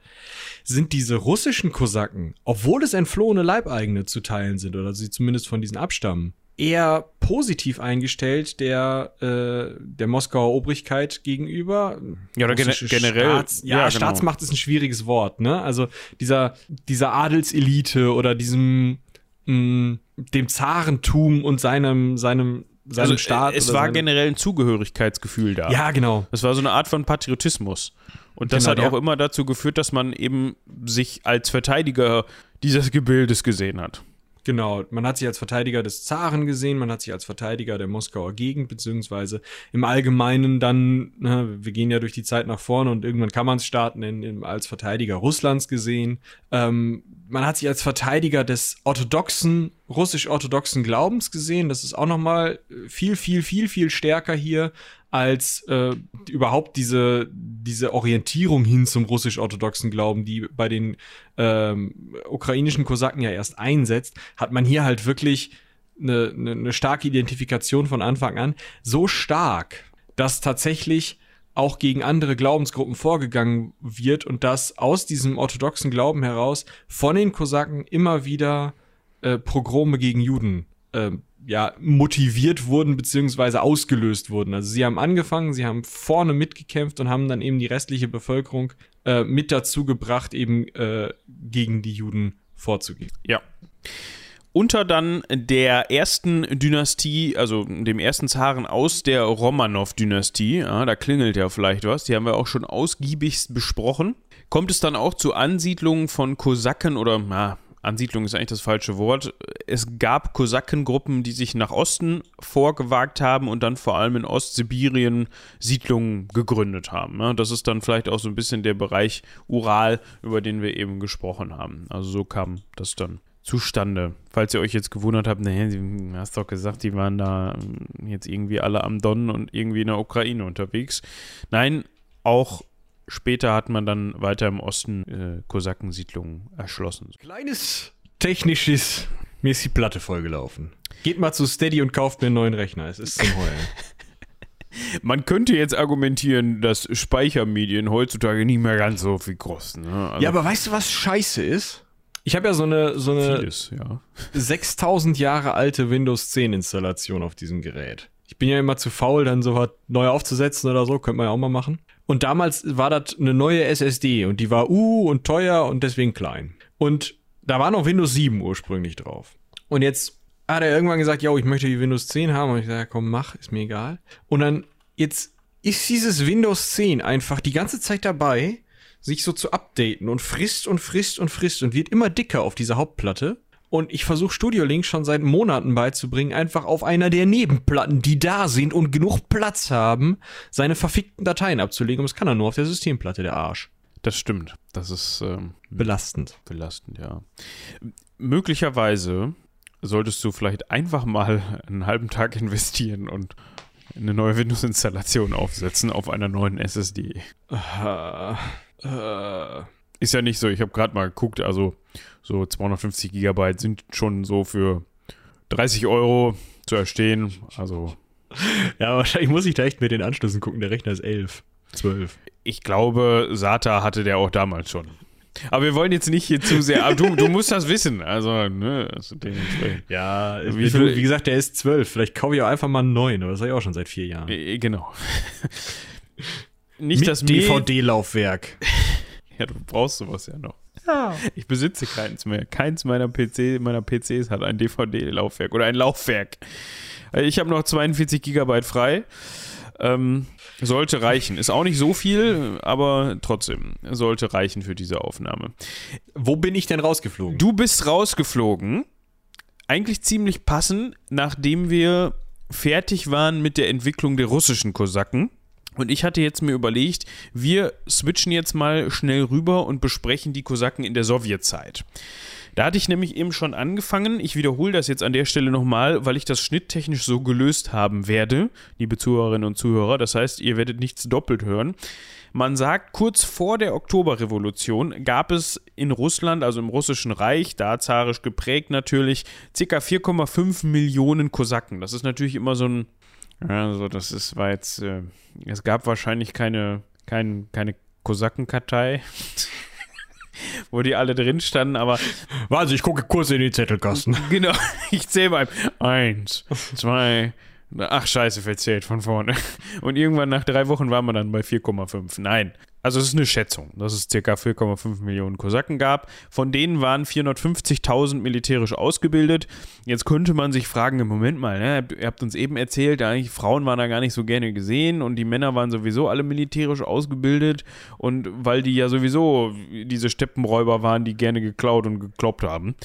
sind diese russischen Kosaken, obwohl es entflohene Leibeigene zu teilen sind oder sie zumindest von diesen abstammen, eher positiv eingestellt der, äh, der Moskauer Obrigkeit gegenüber. Ja, oder gen generell. Staats ja, ja genau. Staatsmacht ist ein schwieriges Wort, ne? Also dieser, dieser Adelselite oder diesem mh, dem Zarentum und seinem, seinem, seinem also, äh, Staat. Es war generell ein Zugehörigkeitsgefühl da. Ja, genau. Es war so eine Art von Patriotismus. Und das genau, hat auch ja. immer dazu geführt, dass man eben sich als Verteidiger dieses Gebildes gesehen hat. Genau, man hat sich als Verteidiger des Zaren gesehen, man hat sich als Verteidiger der Moskauer Gegend, beziehungsweise im Allgemeinen dann, ne, wir gehen ja durch die Zeit nach vorne und irgendwann kann man es starten, in, in, als Verteidiger Russlands gesehen. Ähm, man hat sich als Verteidiger des orthodoxen, russisch-orthodoxen Glaubens gesehen. Das ist auch nochmal viel, viel, viel, viel stärker hier als äh, überhaupt diese, diese Orientierung hin zum russisch-orthodoxen Glauben, die bei den ähm, ukrainischen Kosaken ja erst einsetzt, hat man hier halt wirklich eine, eine, eine starke Identifikation von Anfang an. So stark, dass tatsächlich auch gegen andere Glaubensgruppen vorgegangen wird und dass aus diesem orthodoxen Glauben heraus von den Kosaken immer wieder äh, Pogrome gegen Juden äh, ja, motiviert wurden beziehungsweise ausgelöst wurden. Also sie haben angefangen, sie haben vorne mitgekämpft und haben dann eben die restliche Bevölkerung äh, mit dazu gebracht, eben äh, gegen die Juden vorzugehen. Ja. Unter dann der ersten Dynastie, also dem ersten Zaren aus der Romanov-Dynastie, ja, da klingelt ja vielleicht was, die haben wir auch schon ausgiebigst besprochen, kommt es dann auch zu Ansiedlungen von Kosaken oder na, Ansiedlung ist eigentlich das falsche Wort. Es gab Kosakengruppen, die sich nach Osten vorgewagt haben und dann vor allem in Ostsibirien Siedlungen gegründet haben. Das ist dann vielleicht auch so ein bisschen der Bereich Ural, über den wir eben gesprochen haben. Also so kam das dann zustande. Falls ihr euch jetzt gewundert habt, naja, du hast doch gesagt, die waren da jetzt irgendwie alle am Don und irgendwie in der Ukraine unterwegs. Nein, auch Später hat man dann weiter im Osten äh, Kosakensiedlungen erschlossen. Kleines technisches, mir ist die Platte vollgelaufen. Geht mal zu Steady und kauft mir einen neuen Rechner. Es ist zum Heulen. Man könnte jetzt argumentieren, dass Speichermedien heutzutage nicht mehr ganz so viel kosten. Ne? Also ja, aber weißt du, was scheiße ist? Ich habe ja so eine, so eine Vieles, ja. 6000 Jahre alte Windows 10 Installation auf diesem Gerät. Ich bin ja immer zu faul, dann so was neu aufzusetzen oder so, könnte man ja auch mal machen. Und damals war das eine neue SSD und die war uh und teuer und deswegen klein. Und da war noch Windows 7 ursprünglich drauf. Und jetzt hat er irgendwann gesagt, ja, ich möchte die Windows 10 haben. Und ich sage, komm, mach, ist mir egal. Und dann jetzt ist dieses Windows 10 einfach die ganze Zeit dabei, sich so zu updaten und frisst und frisst und frisst und wird immer dicker auf dieser Hauptplatte. Und ich versuche Studio Link schon seit Monaten beizubringen, einfach auf einer der Nebenplatten, die da sind und genug Platz haben, seine verfickten Dateien abzulegen. Und das kann er nur auf der Systemplatte, der Arsch. Das stimmt. Das ist ähm, Belastend. belastend, ja. Möglicherweise solltest du vielleicht einfach mal einen halben Tag investieren und eine neue Windows-Installation aufsetzen auf einer neuen SSD. Äh, äh, Ist ja nicht so, ich habe gerade mal geguckt, also so 250 Gigabyte sind schon so für 30 Euro zu erstehen. Also ja, wahrscheinlich muss ich da echt mit den Anschlüssen gucken. Der Rechner ist 11, 12. ich glaube, SATA hatte der auch damals schon. Aber wir wollen jetzt nicht hier zu sehr, aber du, du musst das wissen. Also, ne, also. Ja, Wie viel- wie gesagt, der ist 12. Vielleicht kaufe ich auch einfach mal einen neuen, aber das habe ich auch schon seit vier Jahren. Äh, Genau. Nicht Mit das DVD-Laufwerk. Ja, du brauchst sowas ja noch. Ich besitze keins mehr. Keins meiner PC, meiner PCs hat ein DVD-Laufwerk oder ein Laufwerk. Äh, Ich habe noch 42 Gigabyte frei. Ähm, sollte reichen. Ist auch nicht so viel, aber trotzdem sollte reichen für diese Aufnahme. Wo bin ich denn rausgeflogen? Du bist rausgeflogen. Eigentlich ziemlich passend, nachdem wir fertig waren mit der Entwicklung der russischen Kosaken. Und ich hatte jetzt mir überlegt, wir switchen jetzt mal schnell rüber und besprechen die Kosaken in der Sowjetzeit. Da hatte ich nämlich eben schon angefangen. Ich wiederhole das jetzt an der Stelle nochmal, weil ich das schnitttechnisch so gelöst haben werde, liebe Zuhörerinnen und Zuhörer. Das heißt, ihr werdet nichts doppelt hören. Man sagt, kurz vor der Oktoberrevolution gab es in Russland, also im Russischen Reich, da zarisch geprägt natürlich, ca. 4,5 Millionen Kosaken. Das ist natürlich immer so ein, also das ist, war jetzt, äh, es gab wahrscheinlich keine, kein, keine Kosakenkartei, wo die alle drin standen, aber Warte, ich gucke kurz in die Zettelkasten. Genau, ich zähle mal. Eins, zwei, ach scheiße, verzählt von vorne. Und irgendwann nach drei Wochen waren wir dann bei 4,5. Nein, also es ist eine Schätzung, dass es ca. 4,5 Millionen Kosaken gab. Von denen waren 450.000 militärisch ausgebildet. Jetzt könnte man sich fragen, im Moment mal, ne, ihr habt uns eben erzählt, eigentlich Frauen waren da gar nicht so gerne gesehen und die Männer waren sowieso alle militärisch ausgebildet und weil die ja sowieso diese Steppenräuber waren, die gerne geklaut und gekloppt haben.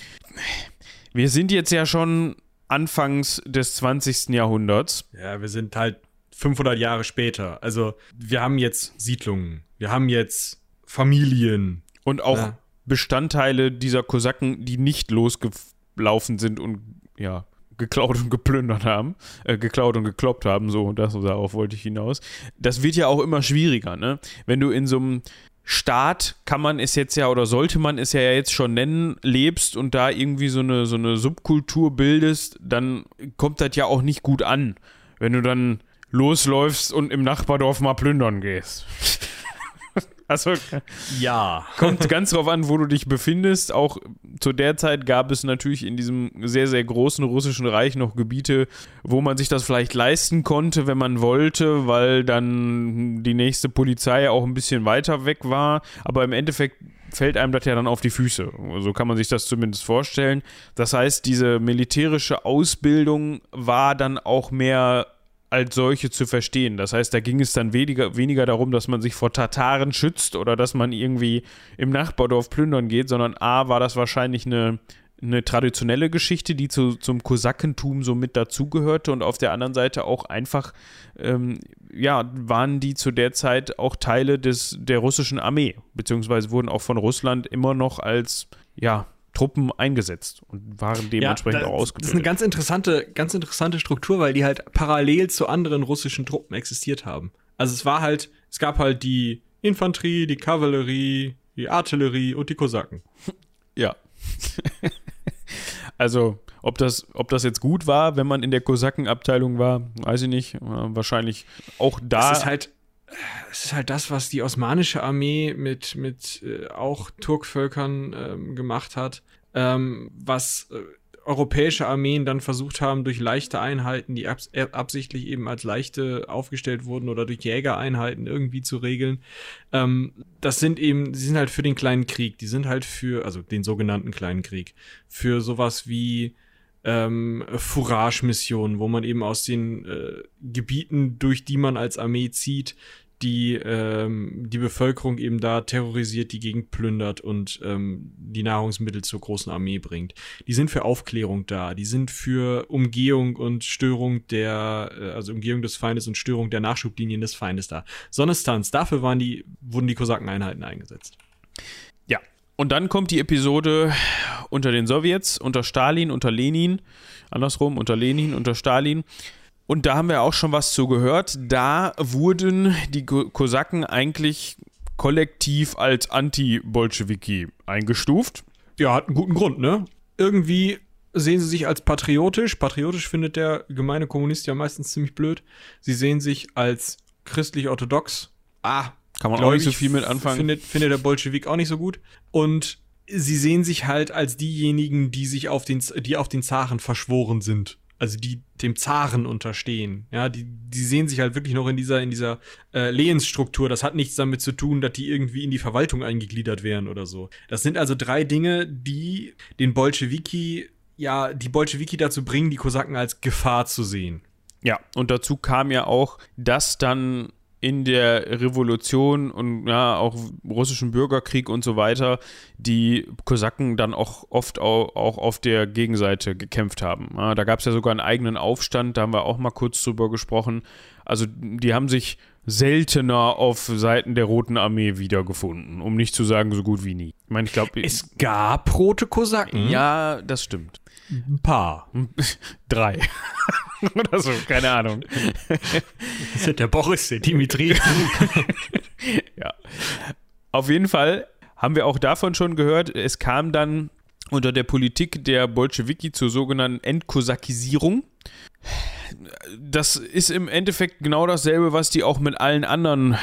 Wir sind jetzt ja schon anfangs des 20. Jahrhunderts. Ja, wir sind halt 500 Jahre später. Also, wir haben jetzt Siedlungen. Wir haben jetzt Familien. Und auch Ja. Bestandteile dieser Kosaken, die nicht losgelaufen sind und ja, geklaut und geplündert haben, äh, geklaut und gekloppt haben, so, das, darauf wollte ich hinaus. Das wird ja auch immer schwieriger, ne? Wenn du in so einem Staat, kann man es jetzt ja oder sollte man es ja jetzt schon nennen, lebst und da irgendwie so eine, so eine Subkultur bildest, dann kommt das ja auch nicht gut an, wenn du dann losläufst und im Nachbardorf mal plündern gehst. Also Ja. kommt ganz drauf an, wo du dich befindest. Auch zu der Zeit gab es natürlich in diesem sehr, sehr großen russischen Reich noch Gebiete, wo man sich das vielleicht leisten konnte, wenn man wollte, weil dann die nächste Polizei auch ein bisschen weiter weg war. Aber im Endeffekt fällt einem das ja dann auf die Füße. So kann man sich das zumindest vorstellen. Das heißt, diese militärische Ausbildung war dann auch mehr als solche zu verstehen. Das heißt, da ging es dann weniger, weniger darum, dass man sich vor Tataren schützt oder dass man irgendwie im Nachbardorf plündern geht, sondern A, war das wahrscheinlich eine, eine traditionelle Geschichte, die zu, zum Kosakentum so mit dazugehörte und auf der anderen Seite auch einfach, ähm, ja, waren die zu der Zeit auch Teile des, der russischen Armee, beziehungsweise wurden auch von Russland immer noch als, ja, Truppen eingesetzt und waren dementsprechend da- auch Das ist eine ausgebildet. ganz interessante, ganz interessante Struktur, weil die halt parallel zu anderen russischen Truppen existiert haben. Also es war halt, es gab halt die Infanterie, die Kavallerie, die Artillerie und die Kosaken. Ja. also, ob das, ob das jetzt gut war, wenn man in der Kosakenabteilung war, weiß ich nicht. Äh, Wahrscheinlich auch da. Das ist halt, es ist halt das, was die osmanische Armee mit, mit äh, auch Turkvölkern ähm, gemacht hat, ähm, was äh, europäische Armeen dann versucht haben, durch leichte Einheiten, die abs äh, absichtlich eben als leichte aufgestellt wurden oder durch Jägereinheiten irgendwie zu regeln. Ähm, das sind eben, sie sind halt für den kleinen Krieg, die sind halt für, also den sogenannten kleinen Krieg, für sowas wie ähm, Fourage-Missionen, wo man eben aus den äh, Gebieten, durch die man als Armee zieht, die ähm, die Bevölkerung eben da terrorisiert, die Gegend plündert und ähm, die Nahrungsmittel zur großen Armee bringt. Die sind für Aufklärung da, die sind für Umgehung und Störung der, äh, also Umgehung des Feindes und Störung der Nachschublinien des Feindes da. Sonnestanz, dafür waren die, wurden die Kosakeneinheiten eingesetzt. Ja, und dann kommt die Episode unter den Sowjets, unter Stalin, unter Lenin, andersrum, unter Lenin, unter Stalin. Und da haben wir auch schon was zu gehört. Da wurden die Kosaken eigentlich kollektiv als Anti-Bolschewiki eingestuft. Ja, hat einen guten Grund, ne? Irgendwie sehen sie sich als patriotisch. Patriotisch findet der gemeine Kommunist ja meistens ziemlich blöd. Sie sehen sich als christlich-orthodox. Ah, kann man auch nicht so viel mit anfangen. Findet, findet der Bolschewik auch nicht so gut. Und sie sehen sich halt als diejenigen, die sich auf den, die auf den Zaren verschworen sind also die dem Zaren unterstehen. Ja, die, die sehen sich halt wirklich noch in dieser, in dieser äh, Lehensstruktur. Das hat nichts damit zu tun, dass die irgendwie in die Verwaltung eingegliedert wären oder so. Das sind also drei Dinge, die den Bolschewiki, ja, die Bolschewiki dazu bringen, die Kosaken als Gefahr zu sehen. Ja, und dazu kam ja auch, dass dann in der Revolution und ja auch russischen Bürgerkrieg und so weiter die Kosaken dann auch oft auch, auch auf der Gegenseite gekämpft haben. Ja, da gab es ja sogar einen eigenen Aufstand, da haben wir auch mal kurz drüber gesprochen. Also die haben sich seltener auf Seiten der Roten Armee wiedergefunden, um nicht zu sagen so gut wie nie. Ich meine, ich glaube, es gab rote Kosaken. Ja, das stimmt. Ein paar. Drei. Oder so, keine Ahnung. Das ist der Boris, der Dimitri. ja. Auf jeden Fall haben wir auch davon schon gehört, es kam dann unter der Politik der Bolschewiki zur sogenannten Entkosakisierung. Das ist im Endeffekt genau dasselbe, was die auch mit allen anderen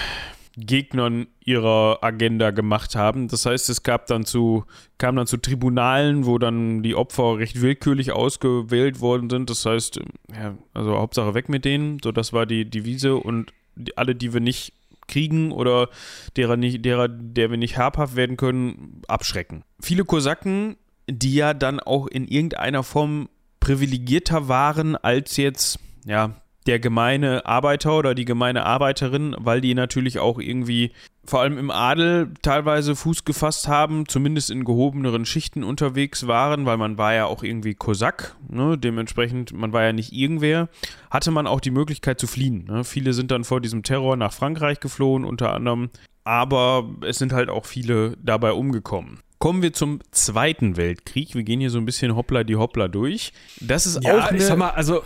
Gegnern ihrer Agenda gemacht haben. Das heißt, es gab dann zu, kam dann zu Tribunalen, wo dann die Opfer recht willkürlich ausgewählt worden sind. Das heißt, ja, also Hauptsache weg mit denen. So, das war die Devise und die, alle, die wir nicht kriegen oder derer, nicht, derer, der wir nicht habhaft werden können, abschrecken. Viele Kosaken, die ja dann auch in irgendeiner Form privilegierter waren als jetzt, ja, der gemeine Arbeiter oder die gemeine Arbeiterin, weil die natürlich auch irgendwie vor allem im Adel teilweise Fuß gefasst haben, zumindest in gehobeneren Schichten unterwegs waren, weil man war ja auch irgendwie Kosak, ne? dementsprechend, man war ja nicht irgendwer, hatte man auch die Möglichkeit zu fliehen. Ne? Viele sind dann vor diesem Terror nach Frankreich geflohen, unter anderem, aber es sind halt auch viele dabei umgekommen. Kommen wir zum Zweiten Weltkrieg. Wir gehen hier so ein bisschen hoppla die hoppla durch. Das ist ja, auch eine, ich sag mal, also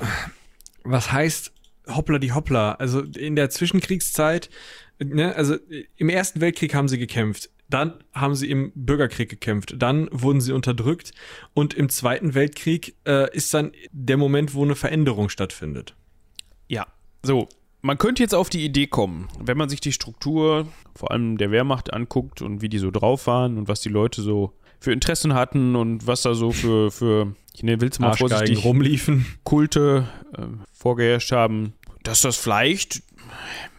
was heißt hoppla die hoppla? Also in der Zwischenkriegszeit, ne, also im Ersten Weltkrieg haben sie gekämpft. Dann haben sie im Bürgerkrieg gekämpft. Dann wurden sie unterdrückt. Und im Zweiten Weltkrieg äh, ist dann der Moment, wo eine Veränderung stattfindet. Ja, so. Man könnte jetzt auf die Idee kommen, wenn man sich die Struktur vor allem der Wehrmacht anguckt und wie die so drauf waren und was die Leute so für Interessen hatten und was da so für, für ich ne, will es mal vorsichtig, rumliefen. Kulte äh, vorgeherrscht haben, dass das vielleicht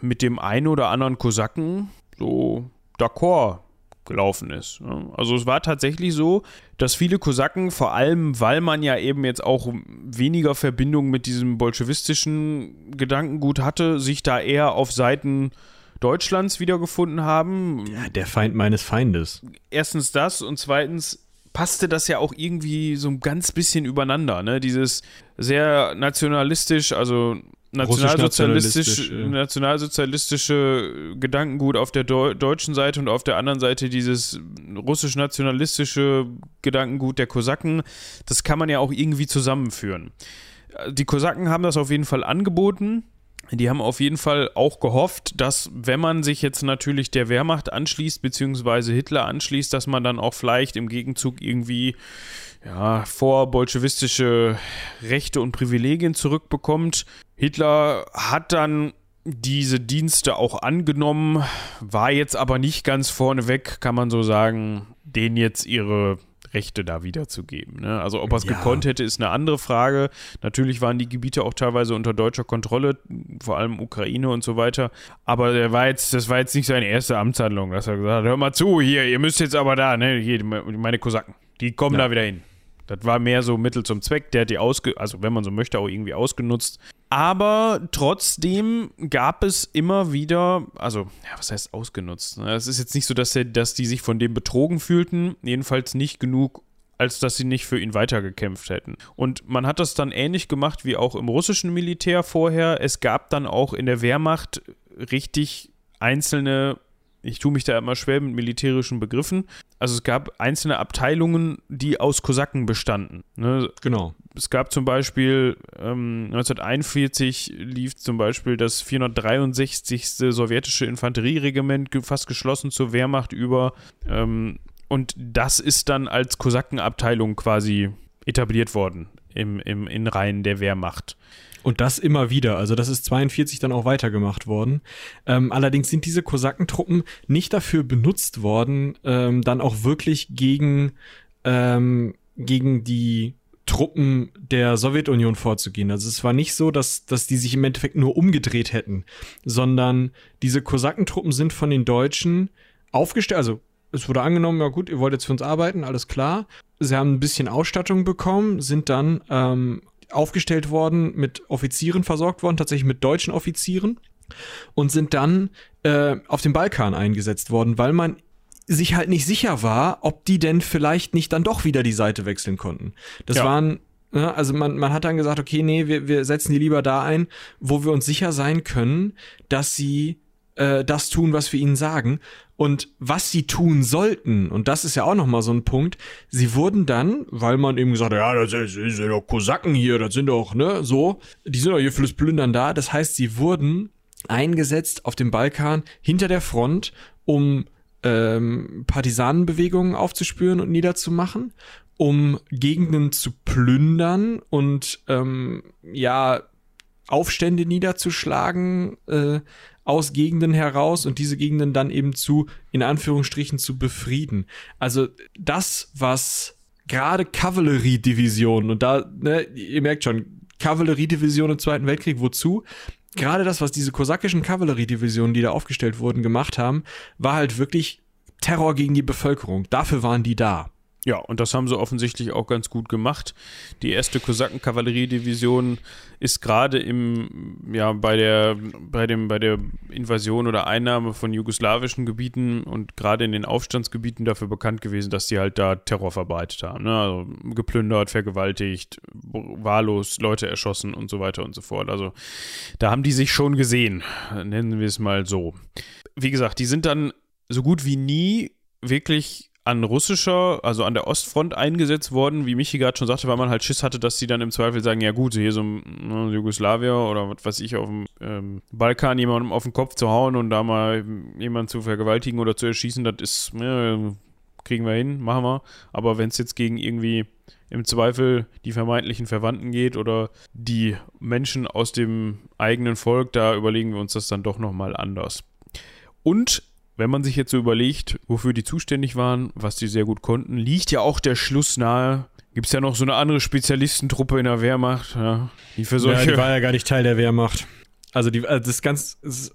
mit dem einen oder anderen Kosaken so d'accord gelaufen ist. Also es war tatsächlich so, dass viele Kosaken, vor allem weil man ja eben jetzt auch weniger Verbindung mit diesem bolschewistischen Gedankengut hatte, sich da eher auf Seiten Deutschlands wiedergefunden haben. Ja, der Feind meines Feindes. Erstens das und zweitens passte das ja auch irgendwie so ein ganz bisschen übereinander, ne? Dieses sehr nationalistisch, also nationalsozialistisch, nationalsozialistische Gedankengut auf der Deu deutschen Seite und auf der anderen Seite dieses russisch-nationalistische Gedankengut der Kosaken. Das kann man ja auch irgendwie zusammenführen. Die Kosaken haben das auf jeden Fall angeboten die haben auf jeden Fall auch gehofft, dass wenn man sich jetzt natürlich der Wehrmacht anschließt, beziehungsweise Hitler anschließt, dass man dann auch vielleicht im Gegenzug irgendwie ja, vor bolschewistische Rechte und Privilegien zurückbekommt. Hitler hat dann diese Dienste auch angenommen, war jetzt aber nicht ganz vorneweg, kann man so sagen, denen jetzt ihre Rechte da wiederzugeben. Ne? Also ob er es Ja. gekonnt hätte, ist eine andere Frage. Natürlich waren die Gebiete auch teilweise unter deutscher Kontrolle, vor allem Ukraine und so weiter. Aber der war jetzt, das war jetzt nicht seine erste Amtshandlung, dass er gesagt hat, hör mal zu, hier, ihr müsst jetzt aber da, ne, hier, meine Kosaken, die kommen Ja. da wieder hin. Das war mehr so Mittel zum Zweck, der hat die ausge, also wenn man so möchte, auch irgendwie ausgenutzt. Aber trotzdem gab es immer wieder, also, ja, was heißt ausgenutzt? ne? Es ist jetzt nicht so, dass, er, dass die sich von dem betrogen fühlten, jedenfalls nicht genug, als dass sie nicht für ihn weitergekämpft hätten. Und man hat das dann ähnlich gemacht wie auch im russischen Militär vorher. Es gab dann auch in der Wehrmacht richtig einzelne ich tue mich da immer schwer mit militärischen Begriffen. Also es gab einzelne Abteilungen, die aus Kosaken bestanden. Ne? Genau. Es gab zum Beispiel ähm, 1941 lief zum Beispiel das 463. sowjetische Infanterieregiment fast geschlossen zur Wehrmacht über. Ähm, und das ist dann als Kosakenabteilung quasi etabliert worden im, im, in Reihen der Wehrmacht. Und das immer wieder. Also das ist 42 dann auch weitergemacht worden. Ähm, allerdings sind diese Kosakentruppen nicht dafür benutzt worden, ähm, dann auch wirklich gegen, ähm, gegen die Truppen der Sowjetunion vorzugehen. Also es war nicht so, dass, dass die sich im Endeffekt nur umgedreht hätten, sondern diese Kosakentruppen sind von den Deutschen aufgestellt, also es wurde angenommen, ja gut, ihr wollt jetzt für uns arbeiten, alles klar. Sie haben ein bisschen Ausstattung bekommen, sind dann ähm, aufgestellt worden, mit Offizieren versorgt worden, tatsächlich mit deutschen Offizieren und sind dann äh, auf dem Balkan eingesetzt worden, weil man sich halt nicht sicher war, ob die denn vielleicht nicht dann doch wieder die Seite wechseln konnten. Das Ja. waren, ja, also man, man hat dann gesagt, okay, nee, wir, wir setzen die lieber da ein, wo wir uns sicher sein können, dass sie äh, das tun, was wir ihnen sagen. Und was sie tun sollten, und das ist ja auch nochmal so ein Punkt, sie wurden dann, weil man eben gesagt hat, ja, das, sind doch Kosaken hier, das sind doch, ne, so, die sind doch hier fürs Plündern da. Das heißt, sie wurden eingesetzt auf dem Balkan hinter der Front, um ähm, Partisanenbewegungen aufzuspüren und niederzumachen, um Gegenden zu plündern und ähm, ja Aufstände niederzuschlagen äh, aus Gegenden heraus und diese Gegenden dann eben zu, in Anführungsstrichen, zu befrieden. Also das, was gerade Kavalleriedivisionen, und da, ne, ihr merkt schon, Kavalleriedivision im Zweiten Weltkrieg, wozu? Gerade das, was diese kosakischen Kavalleriedivisionen, die da aufgestellt wurden, gemacht haben, war halt wirklich Terror gegen die Bevölkerung. Dafür waren die da. Ja, und das haben sie offensichtlich auch ganz gut gemacht. Die erste Kosaken-Kavalleriedivision ist gerade im, ja, bei der, bei dem, bei der Invasion oder Einnahme von jugoslawischen Gebieten und gerade in den Aufstandsgebieten dafür bekannt gewesen, dass die halt da Terror verbreitet haben. Ne? Also geplündert, vergewaltigt, wahllos Leute erschossen und so weiter und so fort. Also da haben die sich schon gesehen, nennen wir es mal so. Wie gesagt, die sind dann so gut wie nie wirklich an russischer, also an der Ostfront eingesetzt worden, wie Michi gerade schon sagte, weil man halt Schiss hatte, dass sie dann im Zweifel sagen, ja gut, hier so ein Jugoslawier oder was weiß ich, auf dem ähm, Balkan jemandem auf den Kopf zu hauen und da mal jemanden zu vergewaltigen oder zu erschießen, das ist, ja, kriegen wir hin, machen wir. Aber wenn es jetzt gegen irgendwie im Zweifel die vermeintlichen Verwandten geht oder die Menschen aus dem eigenen Volk, da überlegen wir uns das dann doch nochmal anders. Und wenn man sich jetzt so überlegt, wofür die zuständig waren, was die sehr gut konnten, liegt ja auch der Schluss nahe. Gibt es ja noch so eine andere Spezialistentruppe in der Wehrmacht, ja, die für Ja, solche. die war ja gar nicht Teil der Wehrmacht. Also die, also das ganz, das,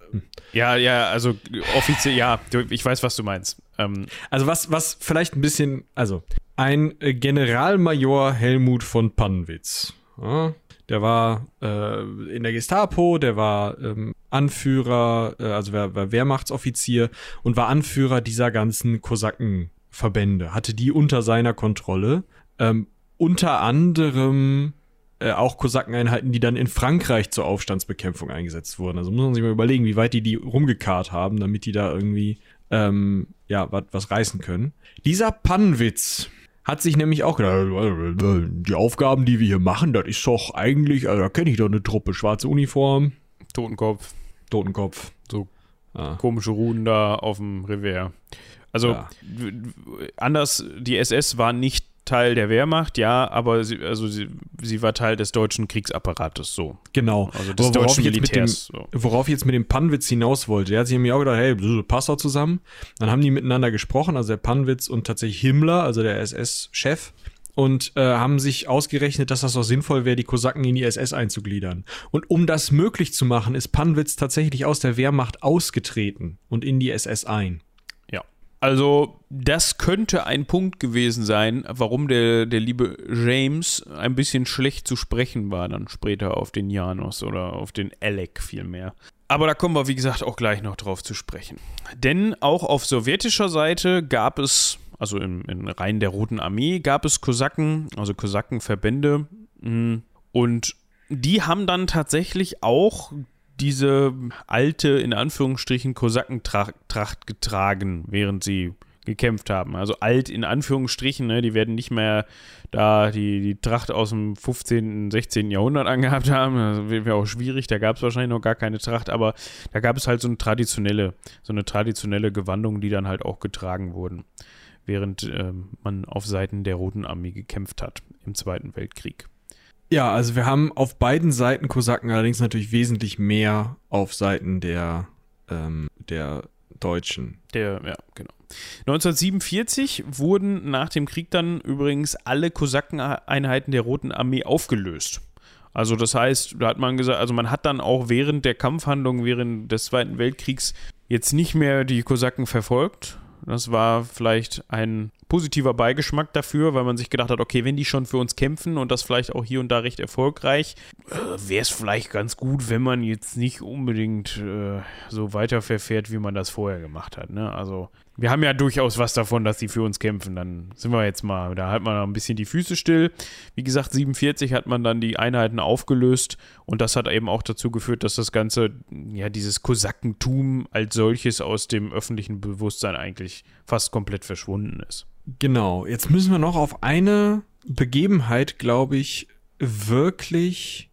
Ja, ja, also offiziell, ja, ich weiß, was du meinst. Ähm, also was, was vielleicht ein bisschen, also ein äh, Generalmajor Helmut von Pannwitz. Ja, der war äh, in der Gestapo, der war ähm, Anführer, äh, also war, war Wehrmachtsoffizier und war Anführer dieser ganzen Kosakenverbände, hatte die unter seiner Kontrolle. Ähm, unter anderem äh, auch Kosakeneinheiten, die dann in Frankreich zur Aufstandsbekämpfung eingesetzt wurden. Also muss man sich mal überlegen, wie weit die die rumgekarrt haben, damit die da irgendwie ähm, ja wat, was reißen können. Dieser Pannwitz hat sich nämlich auch gedacht, äh, die Aufgaben, die wir hier machen, das ist doch eigentlich, also da kenne ich doch eine Truppe, schwarze Uniform, Totenkopf, Totenkopf. so Ah. komische Ruhen da auf dem Revers. Also Ja. anders, die SS war nicht Teil der Wehrmacht, ja, aber sie, also sie, sie war Teil des deutschen Kriegsapparates, so. Genau. Also des Aber worauf deutschen mit dem- Militärs. so. Worauf ich jetzt mit dem Panwitz hinaus wollte. Der hat sich mir auch gedacht, hey, passt doch zusammen. Dann haben die miteinander gesprochen, also der Panwitz und tatsächlich Himmler, also der SS-Chef, und äh, haben sich ausgerechnet, dass das doch sinnvoll wäre, die Kosaken in die SS einzugliedern. Und um das möglich zu machen, ist Panwitz tatsächlich aus der Wehrmacht ausgetreten und in die SS ein. Ja. Also, das könnte ein Punkt gewesen sein, warum der, der liebe James ein bisschen schlecht zu sprechen war, dann später auf den Janos oder auf den Alec vielmehr. Aber da kommen wir, wie gesagt, auch gleich noch drauf zu sprechen. Denn auch auf sowjetischer Seite gab es, also im, in Reihen der Roten Armee, gab es Kosaken, also Kosakenverbände. mh, Und die haben dann tatsächlich auch diese alte, in Anführungsstrichen, Kosakentracht getragen, während sie gekämpft haben. Also alt in Anführungsstrichen, ne? die werden nicht mehr da die, die Tracht aus dem 15., 16. Jahrhundert angehabt haben. Das wäre auch schwierig, da gab es wahrscheinlich noch gar keine Tracht, aber da gab es halt so eine traditionelle, so eine traditionelle Gewandung, die dann halt auch getragen wurden, während ähm, man auf Seiten der Roten Armee gekämpft hat im Zweiten Weltkrieg. Ja, also wir haben auf beiden Seiten Kosaken allerdings natürlich wesentlich mehr auf Seiten der, ähm, der Deutschen. Der, ja, genau. 1947 wurden nach dem Krieg dann übrigens alle Kosakeneinheiten der Roten Armee aufgelöst. Also das heißt, da hat man gesagt, also man hat dann auch während der Kampfhandlung, während des Zweiten Weltkriegs jetzt nicht mehr die Kosaken verfolgt. Das war vielleicht ein positiver Beigeschmack dafür, weil man sich gedacht hat, okay, wenn die schon für uns kämpfen und das vielleicht auch hier und da recht erfolgreich, äh, wäre es vielleicht ganz gut, wenn man jetzt nicht unbedingt äh, so weiterverfährt, wie man das vorher gemacht hat. Ne? Also wir haben ja durchaus was davon, dass die für uns kämpfen. Dann sind wir jetzt mal, da hat man noch ein bisschen die Füße still. Wie gesagt, 47 hat man dann die Einheiten aufgelöst und das hat eben auch dazu geführt, dass das Ganze, ja, dieses Kosakentum als solches aus dem öffentlichen Bewusstsein eigentlich fast komplett verschwunden ist. Genau, jetzt müssen wir noch auf eine Begebenheit, glaube ich, wirklich,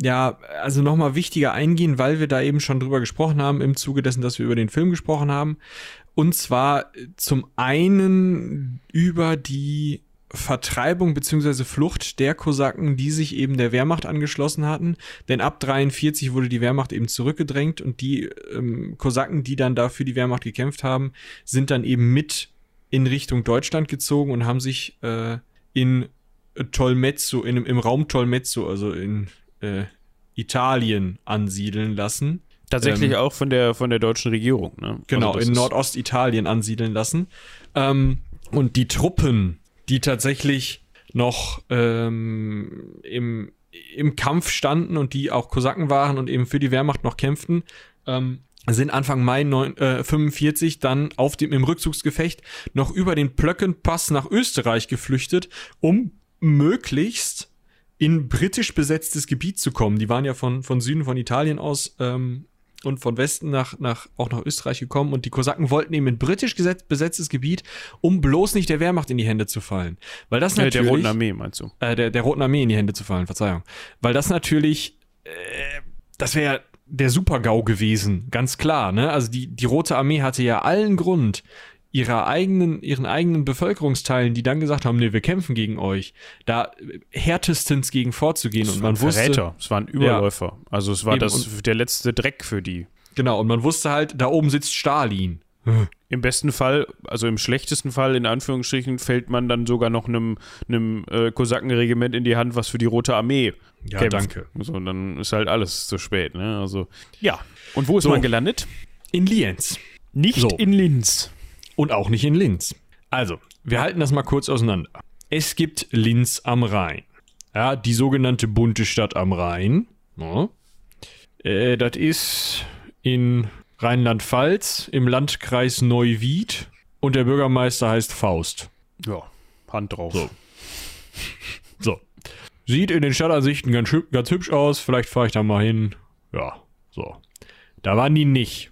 ja, also nochmal wichtiger eingehen, weil wir da eben schon drüber gesprochen haben, im Zuge dessen, dass wir über den Film gesprochen haben. Und zwar zum einen über die Vertreibung bzw. Flucht der Kosaken, die sich eben der Wehrmacht angeschlossen hatten. Denn ab 43 wurde die Wehrmacht eben zurückgedrängt und die ähm, Kosaken, die dann dafür die Wehrmacht gekämpft haben, sind dann eben mit in Richtung Deutschland gezogen und haben sich äh, in Tolmezzo, in, im Raum Tolmezzo, also in äh, Italien ansiedeln lassen. Tatsächlich Ähm, auch von der, von der deutschen Regierung. Ne? Genau, Also in Nordostitalien ansiedeln lassen. Ähm, und die Truppen, die tatsächlich noch ähm, im, im Kampf standen und die auch Kosaken waren und eben für die Wehrmacht noch kämpften, ähm, sind Anfang Mai neun, äh, 45 dann auf dem im Rückzugsgefecht noch über den Plöckenpass nach Österreich geflüchtet, um möglichst in britisch besetztes Gebiet zu kommen. Die waren ja von, von Süden von Italien aus ähm, und von Westen nach, nach, auch nach Österreich gekommen und die Kosaken wollten eben in britisch besetztes Gebiet, um bloß nicht der Wehrmacht in die Hände zu fallen. Weil das natürlich der Roten Armee, meinst du? äh, der, der Roten Armee in die Hände zu fallen, Verzeihung. Weil das natürlich, äh, das wäre der Super-GAU gewesen, ganz klar, ne? Also die, die Rote Armee hatte ja allen Grund, ihrer eigenen, ihren eigenen Bevölkerungsteilen, die dann gesagt haben, nee, wir kämpfen gegen euch, da härtestens gegen vorzugehen. Und man wusste, Verräter, es waren Überläufer. Also es war das, der letzte Dreck für die. genau, und man wusste halt, da oben sitzt Stalin. Im besten Fall, also im schlechtesten Fall, in Anführungsstrichen, fällt man dann sogar noch einem, einem äh, Kosakenregiment in die Hand, was für die Rote Armee Ja, kämpft. danke. So, dann ist halt alles zu spät, ne? Also, ja. Und wo ist So. man gelandet? In Lienz. Nicht So. in Linz. Und auch nicht in Linz. Also, wir halten das mal kurz auseinander. Es gibt Linz am Rhein. Ja, die sogenannte bunte Stadt am Rhein. Ja. Äh, das ist in Rheinland-Pfalz im Landkreis Neuwied und der Bürgermeister heißt Faust. Ja, Hand drauf. So. So. Sieht in den Stadtansichten ganz, hüb- ganz hübsch aus. Vielleicht fahre ich da mal hin. Ja, so. Da waren die nicht.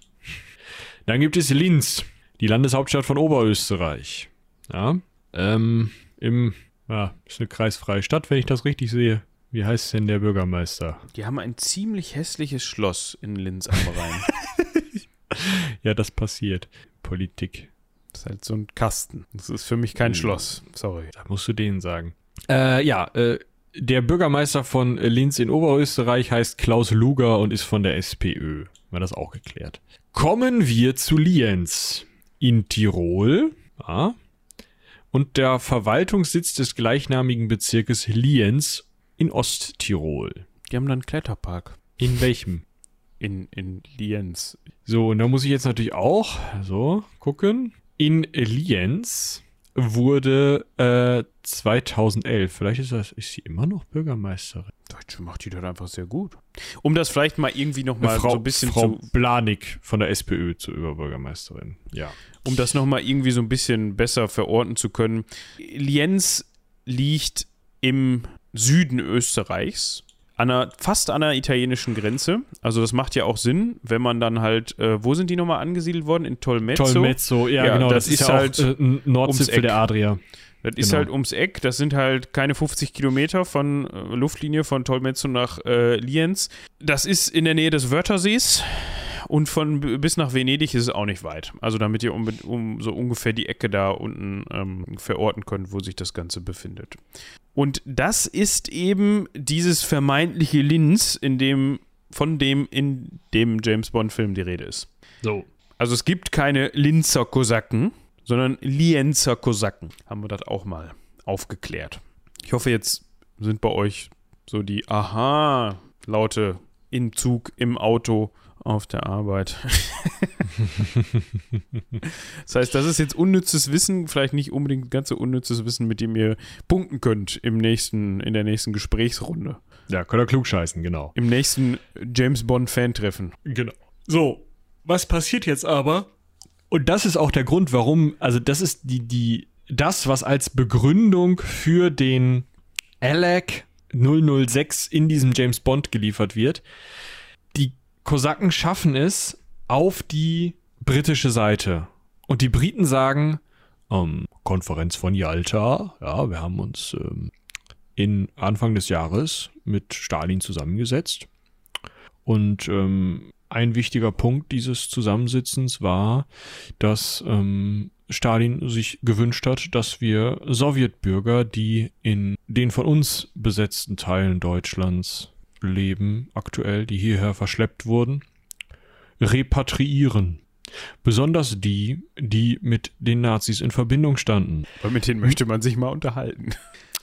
Dann gibt es Linz, die Landeshauptstadt von Oberösterreich. Ja, ähm, im, ja, ist eine kreisfreie Stadt, wenn ich das richtig sehe. Wie heißt denn der Bürgermeister? Die haben ein ziemlich hässliches Schloss in Linz am Rhein. Ja, das passiert. Politik. ist halt so ein Kasten. Das ist für mich kein Mhm. Schloss. Sorry. Da musst du denen sagen. Äh, ja, äh, der Bürgermeister von Linz in Oberösterreich heißt Klaus Luger und ist von der SPÖ. War das auch geklärt. Kommen wir zu Lienz in Tirol. Ja. Und der Verwaltungssitz des gleichnamigen Bezirkes Lienz in Osttirol. Die haben dann einen Kletterpark In welchem? in, in Lienz. So, und da muss ich jetzt natürlich auch so gucken. In Lienz wurde äh, 2011, vielleicht ist das, ist sie immer noch Bürgermeisterin. Deutsche macht die das einfach sehr gut. Um das vielleicht mal irgendwie nochmal so ein bisschen Frau zu, Blanik von der SPÖ zur Überbürgermeisterin. Ja. um das nochmal irgendwie so ein bisschen besser verorten zu können. Lienz liegt im Süden Österreichs, an einer, fast an der italienischen Grenze. Also das macht ja auch Sinn, wenn man dann halt, äh, wo sind die nochmal angesiedelt worden? In Tolmezzo. Tolmezzo, ja, Ja, genau. das Das, ist ist ja halt auch äh, Nordzipfel der Adria. Das ist Genau. halt ums Eck. Das sind halt keine 50 Kilometer von äh, Luftlinie von Tolmezzo nach äh, Lienz. Das ist in der Nähe des Wörthersees. Und von bis nach Venedig ist es auch nicht weit. Also damit ihr um, um so ungefähr die Ecke da unten ähm, verorten könnt, wo sich das Ganze befindet. Und das ist eben dieses vermeintliche Linz, in dem, von dem in dem James Bond-Film die Rede ist. So. Also es gibt keine Linzer Kosaken, sondern Lienzer Kosaken. Haben wir das auch mal aufgeklärt. Ich hoffe, jetzt sind bei euch so die Aha-Laute im Zug, im Auto, auf der Arbeit. das heißt, das ist jetzt unnützes Wissen, vielleicht nicht unbedingt ganz so unnützes Wissen, mit dem ihr punkten könnt im nächsten, in der nächsten Gesprächsrunde. Ja, könnt ihr klug scheißen, genau. Im nächsten James Bond-Fan-Treffen. Genau. So, was passiert jetzt aber? Und das ist auch der Grund, warum, also das ist die, die, das, was als Begründung für den ALAC 006 in diesem James Bond geliefert wird. Kosaken schaffen es auf die britische Seite. Und die Briten sagen, ähm, Konferenz von Yalta, ja, wir haben uns ähm, in Anfang des Jahres mit Stalin zusammengesetzt. Und ähm, ein wichtiger Punkt dieses Zusammensitzens war, dass ähm, Stalin sich gewünscht hat, dass wir Sowjetbürger, die in den von uns besetzten Teilen Deutschlands leben, aktuell, die hierher verschleppt wurden, repatriieren. Besonders die, die mit den Nazis in Verbindung standen. Weil mit denen möchte man sich mal unterhalten.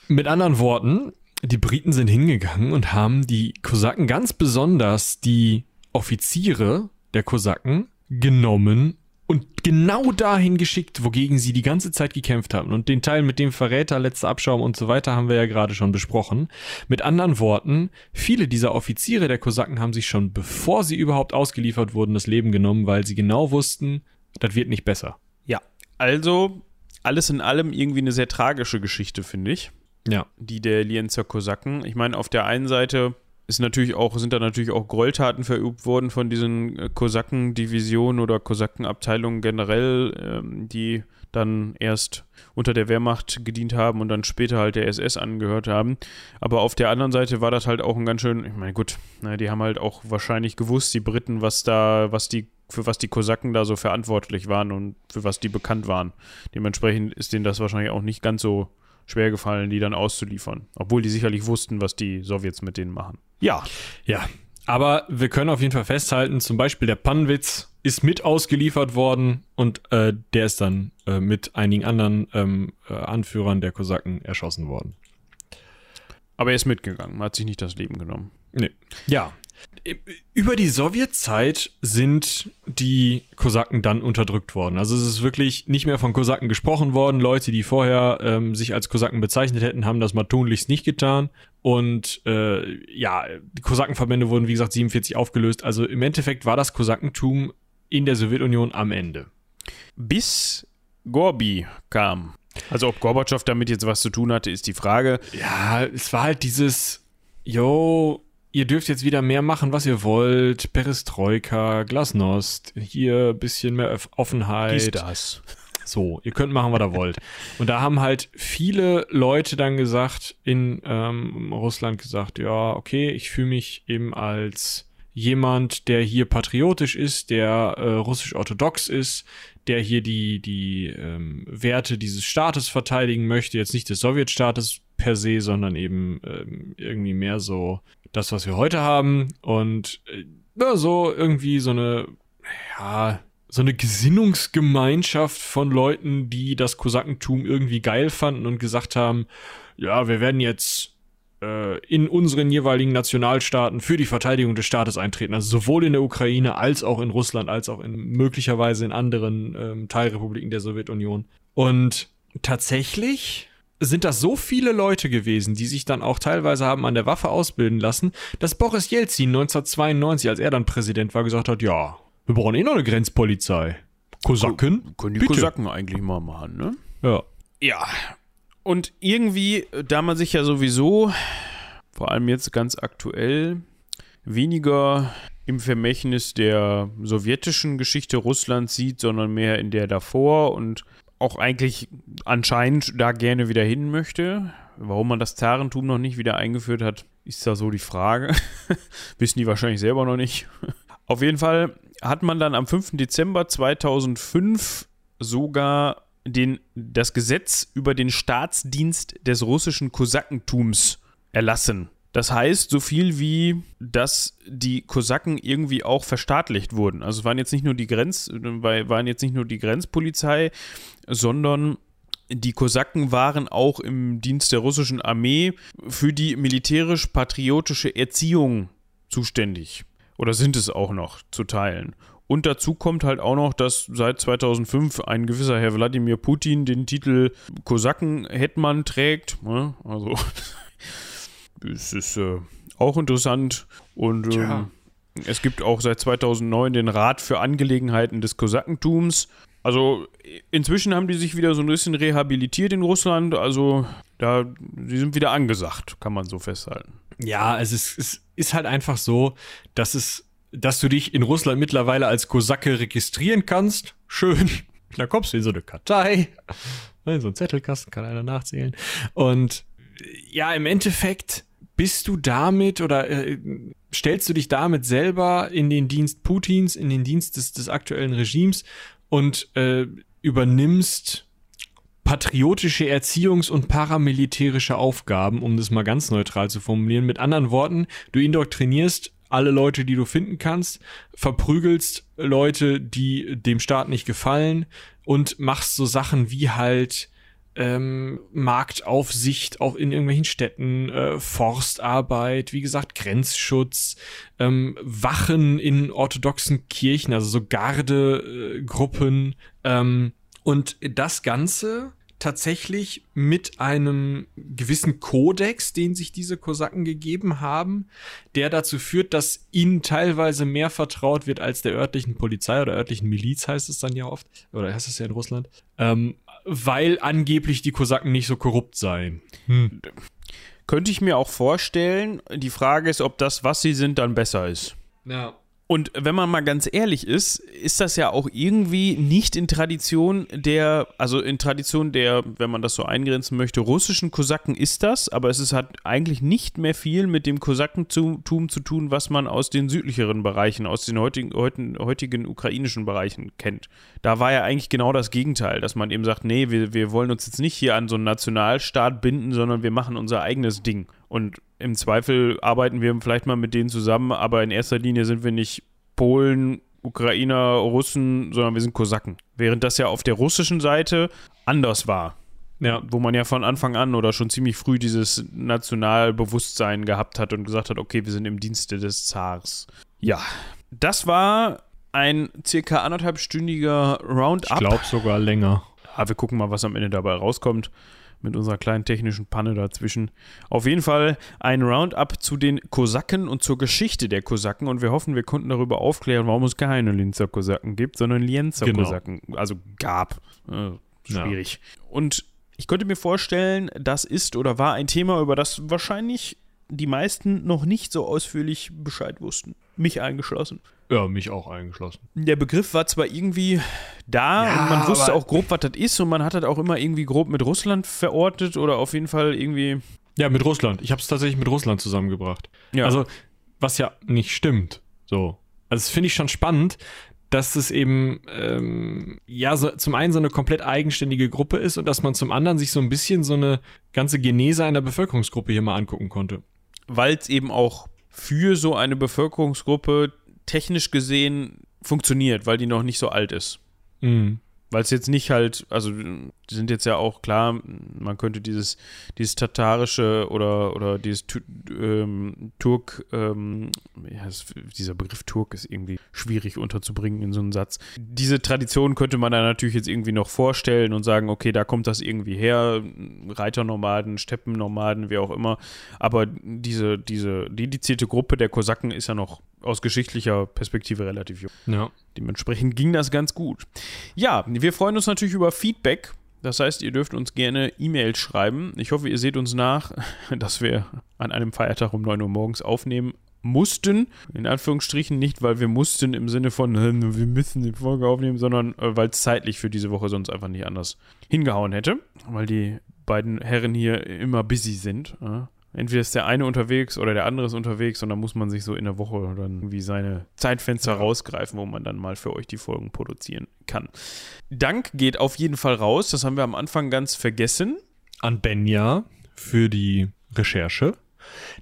Mit anderen Worten, die Briten sind hingegangen und haben die Kosaken, ganz besonders die Offiziere der Kosaken, genommen und genau dahin geschickt, wogegen sie die ganze Zeit gekämpft haben. Und den Teil mit dem Verräter, letzter Abschaum und so weiter haben wir ja gerade schon besprochen. Mit anderen Worten, viele dieser Offiziere der Kosaken haben sich schon, bevor sie überhaupt ausgeliefert wurden, das Leben genommen, weil sie genau wussten, das wird nicht besser. Ja. Also, alles in allem irgendwie eine sehr tragische Geschichte, finde ich. Ja. Die der Lienzer Kosaken. Ich meine, auf der einen Seite ist natürlich auch, sind da natürlich auch Gräueltaten verübt worden von diesen äh, Kosakendivisionen oder Kosakenabteilungen generell, ähm, die dann erst unter der Wehrmacht gedient haben und dann später halt der SS angehört haben. Aber auf der anderen Seite war das halt auch ein ganz schön, ich meine, gut, ne, die haben halt auch wahrscheinlich gewusst, die Briten, was da, was die, für was die Kosaken da so verantwortlich waren und für was die bekannt waren. Dementsprechend ist denen das wahrscheinlich auch nicht ganz so schwer gefallen, die dann auszuliefern. Obwohl die sicherlich wussten, was die Sowjets mit denen machen. Ja, Ja, aber wir können auf jeden Fall festhalten, zum Beispiel der Pannwitz ist mit ausgeliefert worden und äh, der ist dann äh, mit einigen anderen ähm, äh, Anführern der Kosaken erschossen worden. aber er ist mitgegangen, hat sich nicht das Leben genommen. Nee. Ja. Über die Sowjetzeit sind die Kosaken dann unterdrückt worden. Also es ist wirklich nicht mehr von Kosaken gesprochen worden. Leute, die vorher ähm, sich als Kosaken bezeichnet hätten, haben das mal tunlichst nicht getan. Und äh, ja, die Kosakenverbände wurden, wie gesagt, 47 aufgelöst. Also im Endeffekt war das Kosakentum in der Sowjetunion am Ende. Bis Gorbi kam. Also ob Gorbatschow damit jetzt was zu tun hatte, ist die Frage. Ja, es war halt dieses, yo, ihr dürft jetzt wieder mehr machen, was ihr wollt. Perestroika, Glasnost, hier ein bisschen mehr Öff- Offenheit. das. So, ihr könnt machen, was ihr wollt. Und da haben halt viele Leute dann gesagt, in ähm, Russland gesagt, ja, okay, ich fühle mich eben als jemand, der hier patriotisch ist, der äh, russisch-orthodox ist, der hier die, die ähm, Werte dieses Staates verteidigen möchte, jetzt nicht des Sowjetstaates per se, sondern eben ähm, irgendwie mehr so das, was wir heute haben. Und äh, ja, so irgendwie so eine, ja, so eine Gesinnungsgemeinschaft von Leuten, die das Kosakentum irgendwie geil fanden und gesagt haben, ja, wir werden jetzt äh, in unseren jeweiligen Nationalstaaten für die Verteidigung des Staates eintreten. Also sowohl in der Ukraine als auch in Russland, als auch in möglicherweise in anderen ähm, Teilrepubliken der Sowjetunion. Und tatsächlich sind das so viele Leute gewesen, die sich dann auch teilweise haben an der Waffe ausbilden lassen, dass Boris Jelzin 1992, als er dann Präsident war, gesagt hat, ja, wir brauchen eh noch eine Grenzpolizei. Kosaken? Können die Bitte. Kosaken eigentlich mal machen, ne? Ja. Ja. Und irgendwie, da man sich ja sowieso, vor allem jetzt ganz aktuell, weniger im Vermächtnis der sowjetischen Geschichte Russlands sieht, sondern mehr in der davor und auch eigentlich anscheinend da gerne wieder hin möchte. Warum man das Zarentum noch nicht wieder eingeführt hat, ist da so die Frage. Wissen die wahrscheinlich selber noch nicht. Auf jeden Fall hat man dann am 5. Dezember 2005 sogar den, das Gesetz über den Staatsdienst des russischen Kosakentums erlassen. Das heißt, so viel wie, dass die Kosaken irgendwie auch verstaatlicht wurden. Also es waren jetzt nicht nur die Grenz, waren jetzt nicht nur die Grenzpolizei, sondern die Kosaken waren auch im Dienst der russischen Armee für die militärisch-patriotische Erziehung zuständig. Oder sind es auch noch zu teilen. Und dazu kommt halt auch noch, dass seit 2005 ein gewisser Herr Wladimir Putin den Titel Kosaken-Hetman trägt. Ne? Also, es ist äh, auch interessant. Und ähm, es gibt auch seit 2009 den Rat für Angelegenheiten des Kosakentums. Also inzwischen haben die sich wieder so ein bisschen rehabilitiert in Russland. Also da, die sind wieder angesagt, kann man so festhalten. Ja, es ist, es ist halt einfach so, dass es, dass du dich in Russland mittlerweile als Kosake registrieren kannst. Schön. Da kommst du in so eine Kartei. In so einen Zettelkasten kann einer nachzählen. Und ja, im Endeffekt bist du damit oder äh, stellst du dich damit selber in den Dienst Putins, in den Dienst des, des aktuellen Regimes und äh, übernimmst patriotische Erziehungs- und paramilitärische Aufgaben, um das mal ganz neutral zu formulieren. Mit anderen Worten, du indoktrinierst alle Leute, die du finden kannst, verprügelst Leute, die dem Staat nicht gefallen und machst so Sachen wie halt ähm, Marktaufsicht auch in irgendwelchen Städten, äh, Forstarbeit, wie gesagt, Grenzschutz, ähm, Wachen in orthodoxen Kirchen, also so Gardegruppen. Ähm, und das Ganze tatsächlich mit einem gewissen Kodex, den sich diese Kosaken gegeben haben, der dazu führt, dass ihnen teilweise mehr vertraut wird als der örtlichen Polizei oder örtlichen Miliz heißt es dann ja oft, oder heißt es ja in Russland, ähm, weil angeblich die Kosaken nicht so korrupt seien. Hm. Könnte ich mir auch vorstellen. Die Frage ist, ob das, was sie sind, dann besser ist. Ja. Und wenn man mal ganz ehrlich ist, ist das ja auch irgendwie nicht in Tradition der, also in Tradition der, wenn man das so eingrenzen möchte, russischen Kosaken ist das, aber es ist, hat eigentlich nicht mehr viel mit dem Kosakentum zu tun, was man aus den südlicheren Bereichen, aus den heutigen, heutigen, heutigen ukrainischen Bereichen kennt. Da war ja eigentlich genau das Gegenteil, dass man eben sagt, nee, wir, wir wollen uns jetzt nicht hier an so einen Nationalstaat binden, sondern wir machen unser eigenes Ding. Und im Zweifel arbeiten wir vielleicht mal mit denen zusammen, aber in erster Linie sind wir nicht Polen, Ukrainer, Russen, sondern wir sind Kosaken. Während das ja auf der russischen Seite anders war. Ja, wo man ja von Anfang an oder schon ziemlich früh dieses Nationalbewusstsein gehabt hat und gesagt hat, okay, wir sind im Dienste des Zars. Ja, das war ein circa anderthalbstündiger Roundup. Ich glaube sogar länger. Ja, wir gucken mal, was am Ende dabei rauskommt mit unserer kleinen technischen Panne dazwischen. Auf jeden Fall ein Roundup zu den Kosaken und zur Geschichte der Kosaken und wir hoffen, wir konnten darüber aufklären, warum es keine Linzer Kosaken gibt, sondern Lienzer genau. Kosaken. Also gab. Äh, schwierig. Ja. Und ich könnte mir vorstellen, das ist oder war ein Thema, über das wahrscheinlich die meisten noch nicht so ausführlich Bescheid wussten. Mich eingeschlossen. Ja, mich auch eingeschlossen. Der Begriff war zwar irgendwie da ja, und man wusste auch grob, was das ist und man hat das auch immer irgendwie grob mit Russland verortet oder auf jeden Fall irgendwie. Ja, mit Russland. Ich habe es tatsächlich mit Russland zusammengebracht. Ja. Also, was ja nicht stimmt. So. Also das finde ich schon spannend, dass es eben ähm, ja so, zum einen so eine komplett eigenständige Gruppe ist und dass man zum anderen sich so ein bisschen so eine ganze Genese einer Bevölkerungsgruppe hier mal angucken konnte. Weil es eben auch für so eine Bevölkerungsgruppe technisch gesehen funktioniert, weil die noch nicht so alt ist. Mhm. Weil es jetzt nicht halt, also die sind jetzt ja auch klar, man könnte dieses, dieses tatarische oder, oder dieses ähm, Turk, ähm, ja, es, dieser Begriff Turk ist irgendwie schwierig unterzubringen in so einen Satz. Diese Tradition könnte man dann natürlich jetzt irgendwie noch vorstellen und sagen, okay, da kommt das irgendwie her, Reiternomaden, Steppennomaden, wie auch immer. Aber diese, diese dedizierte Gruppe der Kosaken ist ja noch aus geschichtlicher Perspektive relativ jung. Ja. Dementsprechend ging das ganz gut. Ja, wir freuen uns natürlich über Feedback. Das heißt, ihr dürft uns gerne E-Mails schreiben. Ich hoffe, ihr seht uns nach, dass wir an einem Feiertag um 9 Uhr morgens aufnehmen mussten. In Anführungsstrichen nicht, weil wir mussten im Sinne von, äh, wir müssen die Folge aufnehmen, sondern äh, weil es zeitlich für diese Woche sonst einfach nicht anders hingehauen hätte. Weil die beiden Herren hier immer busy sind. Entweder ist der eine unterwegs oder der andere ist unterwegs und dann muss man sich so in der Woche dann irgendwie seine Zeitfenster rausgreifen, wo man dann mal für euch die Folgen produzieren kann. Dank geht auf jeden Fall raus, das haben wir am Anfang ganz vergessen. An Benja für die Recherche,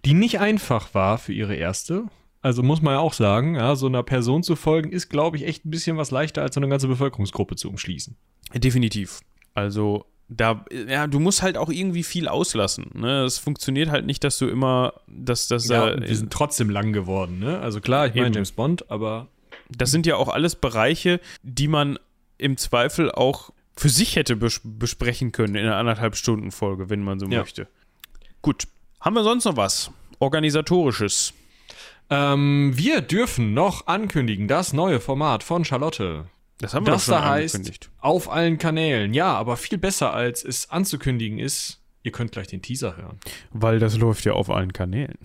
die nicht einfach war für ihre erste. Also muss man ja auch sagen, ja, so einer Person zu folgen, ist, glaube ich, echt ein bisschen was leichter, als so eine ganze Bevölkerungsgruppe zu umschließen. Definitiv. Also da, ja, du musst halt auch irgendwie viel auslassen. Ne? Es funktioniert halt nicht, dass du immer, dass das Ja, und die sind trotzdem lang geworden, ne? Also klar, ich meine. James Bond, aber Das sind ja auch alles Bereiche, die man im Zweifel auch für sich hätte bes besprechen können in einer anderthalb Stunden Folge, wenn man so Ja. möchte. Gut. Haben wir sonst noch was? Organisatorisches. ähm, wir dürfen noch ankündigen, das neue Format von Charlotte. Das haben wir Das doch schon da heißt, auf allen Kanälen. Ja, aber viel besser als es anzukündigen ist, ihr könnt gleich den Teaser hören. Weil das läuft ja auf allen Kanälen.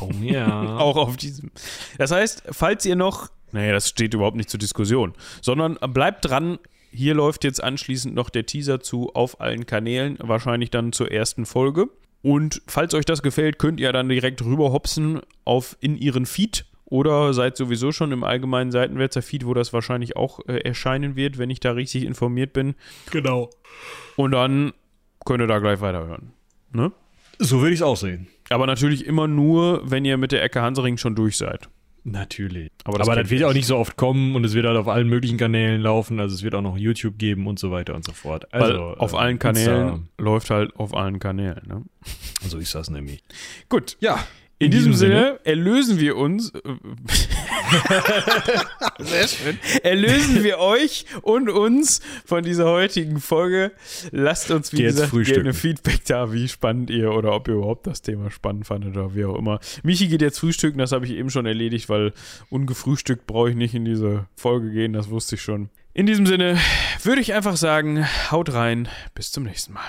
Oh ja. Auch auf diesem. Das heißt, falls ihr noch, naja, das steht überhaupt nicht zur Diskussion, sondern bleibt dran. Hier läuft jetzt anschließend noch der Teaser zu auf allen Kanälen, wahrscheinlich dann zur ersten Folge. Und falls euch das gefällt, könnt ihr dann direkt rüberhopsen auf in ihren Feed oder seid sowieso schon im allgemeinen Seitenwälzer Feed, wo das wahrscheinlich auch äh, erscheinen wird, wenn ich da richtig informiert bin. genau. Und dann könnt ihr da gleich weiterhören. Ne? So würde ich es auch sehen. Aber natürlich immer nur, wenn ihr mit der Ecke Hansering schon durch seid. Natürlich. Aber Aber das das, kennt wird auch nicht so oft kommen und es wird halt auf allen möglichen Kanälen laufen. Also es wird auch noch YouTube geben und so weiter und so fort. Weil Also auf äh, allen Kanälen Insta- läuft halt auf allen Kanälen. Ne? So ist das nämlich. Gut. Ja. In, diesem, Sinne, erlösen wir uns. äh, Sehr schön. Erlösen wir euch und uns von dieser heutigen Folge. Lasst uns, wie Geh gesagt, gerne Feedback da, wie spannend ihr oder ob ihr überhaupt das Thema spannend fandet oder wie auch immer. Michi geht jetzt frühstücken, das habe ich eben schon erledigt, weil ungefrühstückt brauche ich nicht in diese Folge gehen, das wusste ich schon. In diesem Sinne würde ich einfach sagen, haut rein, bis zum nächsten Mal.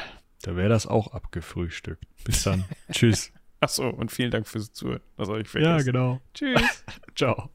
Da wäre das auch abgefrühstückt. Bis dann. Tschüss. Achso, und vielen Dank fürs Zuhören. Das habe ich vergessen. genau. Tschüss. Ciao.